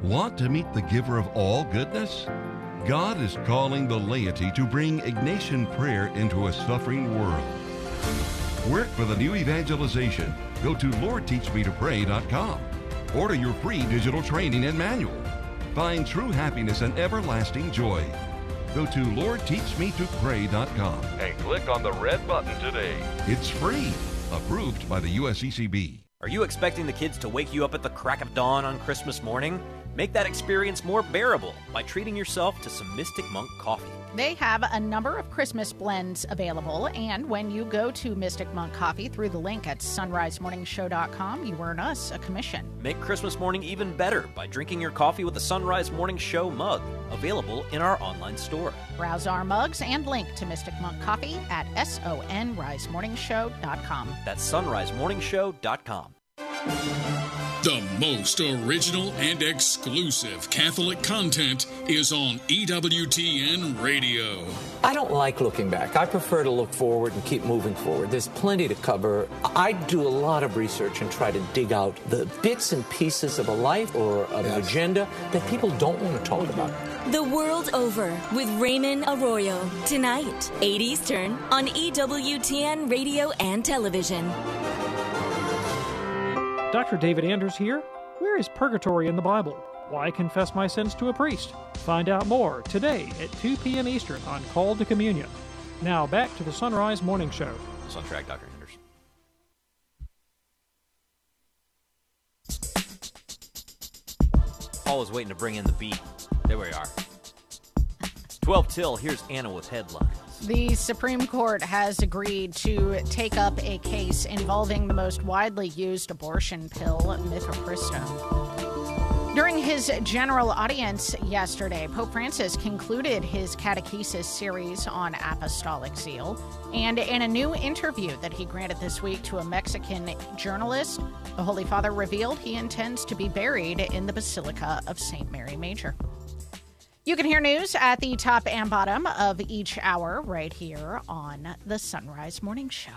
Want to meet the giver of all goodness? God is calling the laity to bring Ignatian prayer into a suffering world. Work for the new evangelization. Go to LordTeachMeToPray.com. Order your free digital training and manual. Find true happiness and everlasting joy. Go to LordTeachMeToPray.com. And click on the red button today. It's free. Approved by the USCCB. Are you expecting the kids to wake you up at the crack of dawn on Christmas morning? Make that experience more bearable by treating yourself to some Mystic Monk coffee. They have a number of Christmas blends available, and when you go to Mystic Monk Coffee through the link at sonrisemorningshow.com, you earn us a commission. Make Christmas morning even better by drinking your coffee with a Sonrise Morning Show mug, available in our online store. Browse our mugs and link to Mystic Monk Coffee at sonrisemorningshow.com. That's sonrisemorningshow.com. The most original and exclusive Catholic content is on EWTN Radio. I don't like looking back. I prefer to look forward and keep moving forward. There's plenty to cover. I do a lot of research and try to dig out the bits and pieces of a life or of an agenda that people don't want to talk about. The World Over with Raymond Arroyo. Tonight, 8 Eastern on EWTN Radio and Television. Dr. David Anders here. Where is purgatory in the Bible? Why confess my sins to a priest? Find out more today at 2 p.m. Eastern on Call to Communion. Now back to the Sonrise Morning Show. It's on track, Dr. Anders. Paul was waiting to bring in the beat. There we are. 12 till, here's Anna with headlines. The Supreme Court has agreed to take up a case involving the most widely used abortion pill, mifepristone. During his general audience yesterday, Pope Francis concluded his catechesis series on apostolic zeal. And in a new interview that he granted this week to a Mexican journalist, the Holy Father revealed he intends to be buried in the Basilica of St. Mary Major. You can hear news at the top and bottom of each hour right here on the Sonrise Morning Show.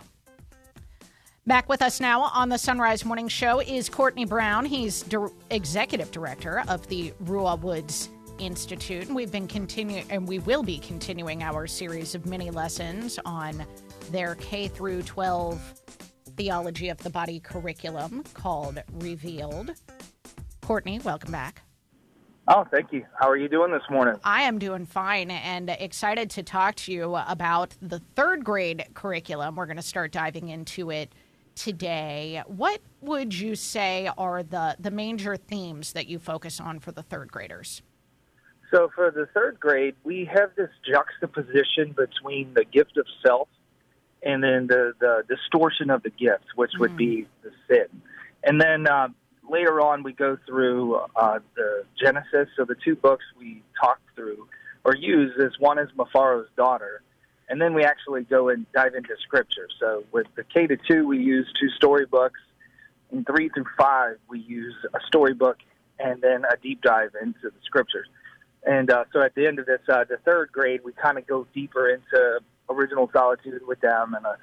Back with us now on the Sonrise Morning Show is Courtney Brown. He's dir- executive director of the Ruah Woods Institute. And we've been continuing, and we will be continuing our series of mini lessons on their K through 12 theology of the body curriculum called Revealed. Courtney, welcome back. Oh, thank you. How are you doing this morning? I am doing fine and excited to talk to you about the third grade curriculum. We're going to start diving into it today. What would you say are the, the major themes that you focus on for the third graders? So, for the third grade, we have this juxtaposition between the gift of self and then the, the distortion of the gift, which would be the sin. And then uh, later on, we go through uh, the Genesis. So, the two books we talk through or use is one is Mufaro's daughter, and then we actually go and dive into scripture. So, with the K to two, we use two storybooks. In three through five, we use a storybook and then a deep dive into the scriptures. And uh, so at the end of this, uh, the third grade, we kind of go deeper into original solitude with them and, uh,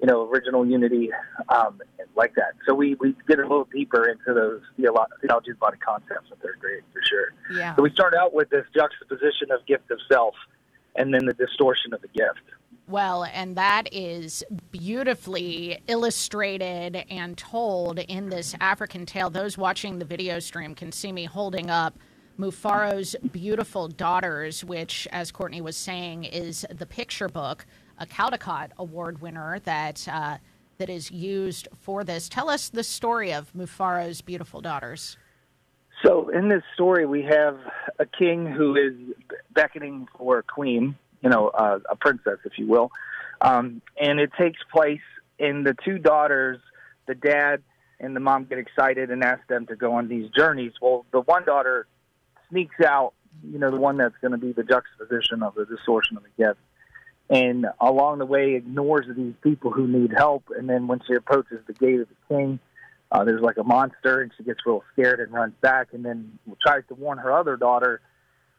you know, original unity, um, like that. So we, we get a little deeper into those theolo- theology of body concepts in third grade for sure. Yeah. So we start out with this juxtaposition of gift of self and then the distortion of the gift. Well, and that is beautifully illustrated and told in this African tale. Those watching the video stream can see me holding up Mufaro's Beautiful Daughters, which, as Courtney was saying, is the picture book, a Caldecott Award winner that uh, that is used for this. Tell us the story of Mufaro's Beautiful Daughters. So in this story, we have a king who is beckoning for a queen, you know, uh, a princess, if you will, um, and it takes place in the two daughters. The dad and the mom get excited and ask them to go on these journeys. Well, the one daughter sneaks out, you know, the one that's going to be the juxtaposition of the distortion of the gift, and along the way ignores these people who need help. And then when she approaches the gate of the king, uh, there's like a monster, and she gets real scared and runs back, and then tries to warn her other daughter,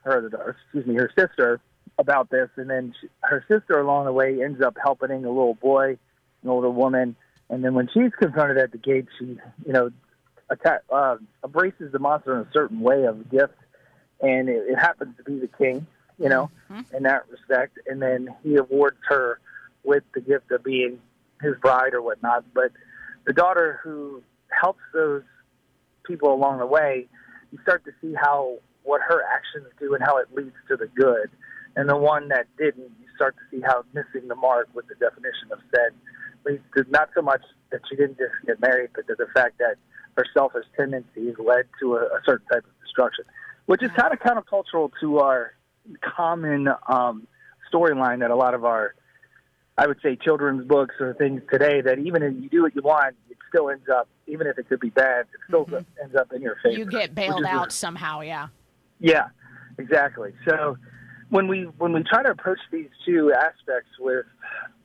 her other daughter, excuse me, her sister about this, and then she, her sister along the way ends up helping a little boy, an older woman, and then when she's confronted at the gate, she, you know, attack, uh, embraces the monster in a certain way of a gift, and it, it happens to be the king, you know, mm-hmm. in that respect, and then he awards her with the gift of being his bride or whatnot, but the daughter who helps those people along the way, you start to see how what her actions do and how it leads to the good. And the one that didn't, you start to see how missing the mark with the definition of sin leads to not so much that she didn't just get married, but to the fact that her selfish tendencies led to a, a certain type of destruction, which is mm-hmm. kind of countercultural to our common um, storyline that a lot of our, I would say, children's books or things today that even if you do what you want, it still ends up, even if it could be bad, it still mm-hmm. ends up in your favor. You get bailed out somehow, yeah. Yeah, exactly. So when we when we try to approach these two aspects with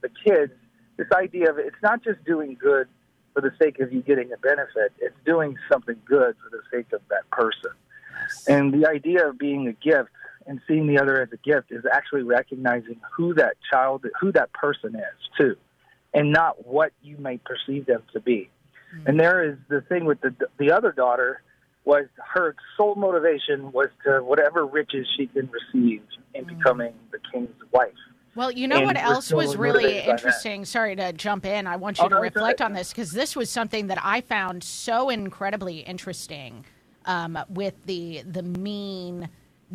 the kids, this idea of it's not just doing good for the sake of you getting a benefit; it's doing something good for the sake of that person. Yes. And the idea of being a gift and seeing the other as a gift is actually recognizing who that child, who that person is, too, and not what you may perceive them to be. Mm-hmm. And there is the thing with the the other daughter was her sole motivation was to whatever riches she can receive in mm. becoming the king's wife. Well, you know and what else was really interesting? Sorry to jump in. I want you oh, to no, reflect on this because this was something that I found so incredibly interesting um, with the the mean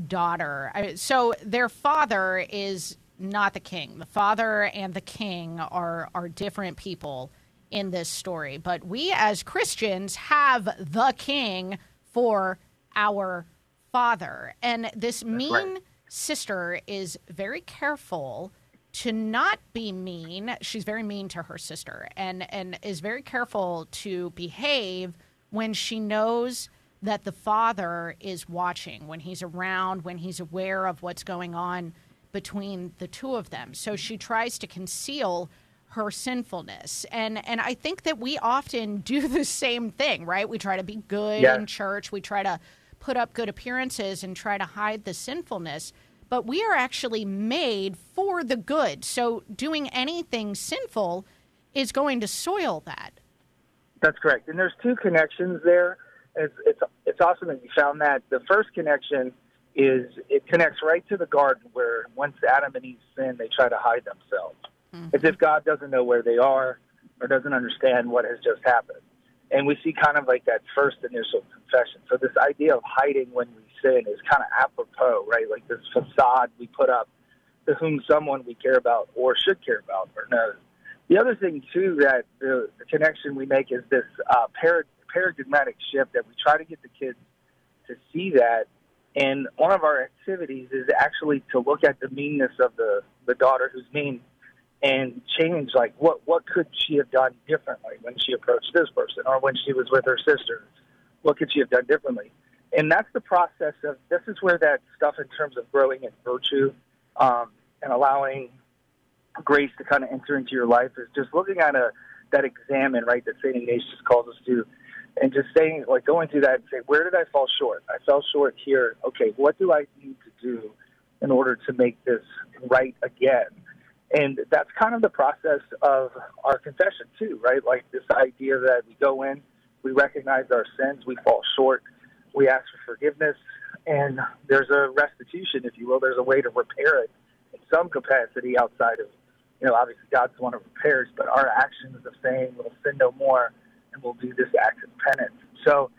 daughter. So their father is not the king. The father and the king are are different people in this story. But we as Christians have the king for our father. And this mean right. sister is very careful to not be mean. She's very mean to her sister and, and is very careful to behave when she knows that the father is watching, when he's around, when he's aware of what's going on between the two of them. So she tries to conceal her sinfulness. And and I think that we often do the same thing, right? We try to be good yeah. in church, we try to put up good appearances and try to hide the sinfulness, but we are actually made for the good. So doing anything sinful is going to soil that. That's correct. And there's two connections there. It's it's it's awesome that you found that. The first connection is it connects right to the garden where once Adam and Eve sinned, they try to hide themselves mm-hmm. as if God doesn't know where they are or doesn't understand what has just happened. And we see kind of like that first initial confession. So this idea of hiding when we sin is kind of apropos, right? Like this facade we put up to whom someone we care about or should care about or knows. The other thing too that the, the connection we make is this uh, paradigmatic shift that we try to get the kids to see that. And one of our activities is actually to look at the meanness of the the daughter who's mean and change like what what could she have done differently when she approached this person or when she was with her sister what could she have done differently and that's the process of this is where that stuff in terms of growing in virtue um, and allowing grace to kind of enter into your life is just looking at a that examen right that Saint Ignatius calls us to and just saying like going through that and say where did I fall short? I fell short here. Okay what do I need to do in order to make this right again? And that's kind of the process of our confession, too, right? Like this idea that we go in, we recognize our sins, we fall short, we ask for forgiveness, and there's a restitution, if you will. There's a way to repair it in some capacity outside of, you know, obviously God's the one who repairs, but our actions of saying we'll sin no more and we'll do this act of penance. So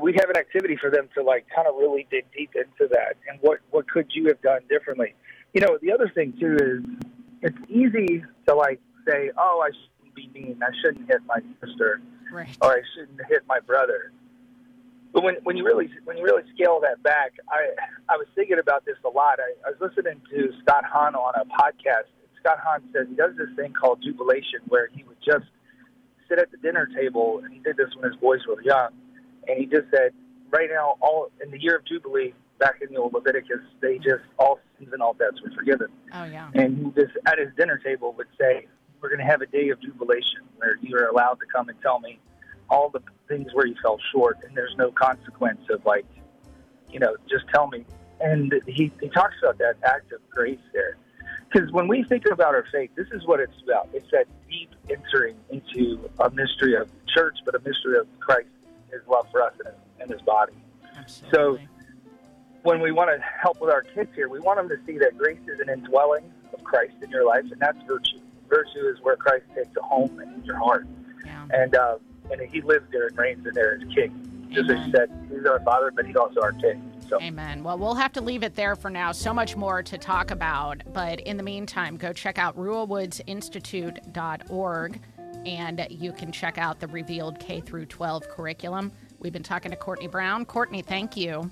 we have an activity for them to like kind of really dig deep into that and what what could you have done differently you know, the other thing too is it's easy to like say, "Oh, I shouldn't be mean. I shouldn't hit my sister, right. or I shouldn't hit my brother." But when when you really when you really scale that back, I I was thinking about this a lot. I, I was listening to Scott Hahn on a podcast. Scott Hahn says he does this thing called jubilation, where he would just sit at the dinner table, and he did this when his boys were young, and he just said, "Right now, all in the year of jubilee, back in the old Leviticus, they just all sins and all debts were forgiven. Oh yeah. And he just at his dinner table would say, "We're going to have a day of jubilation where you are allowed to come and tell me all the things where you fell short, and there's no consequence of like, you know, just tell me." And he he talks about that act of grace there, because when we think about our faith, this is what it's about. It's that deep entering into a mystery of church, but a mystery of Christ, His love for us and His, and his body. Absolutely. So when we want to help with our kids here, we want them to see that grace is an indwelling of Christ in your life, and that's virtue. Virtue is where Christ takes a home in your heart, yeah. and uh, and He lives there and reigns in there as King. Just as He said, He's our Father, but He's also our King. So. Amen. Well, we'll have to leave it there for now. So much more to talk about, but in the meantime, go check out ruahwoodsinstitute.org, and you can check out the revealed K through 12 curriculum. We've been talking to Courtney Brown. Courtney, thank you.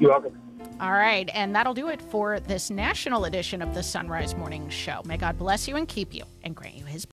You're welcome. All right, and that'll do it for this national edition of the Sonrise Morning Show. May God bless you and keep you and grant you his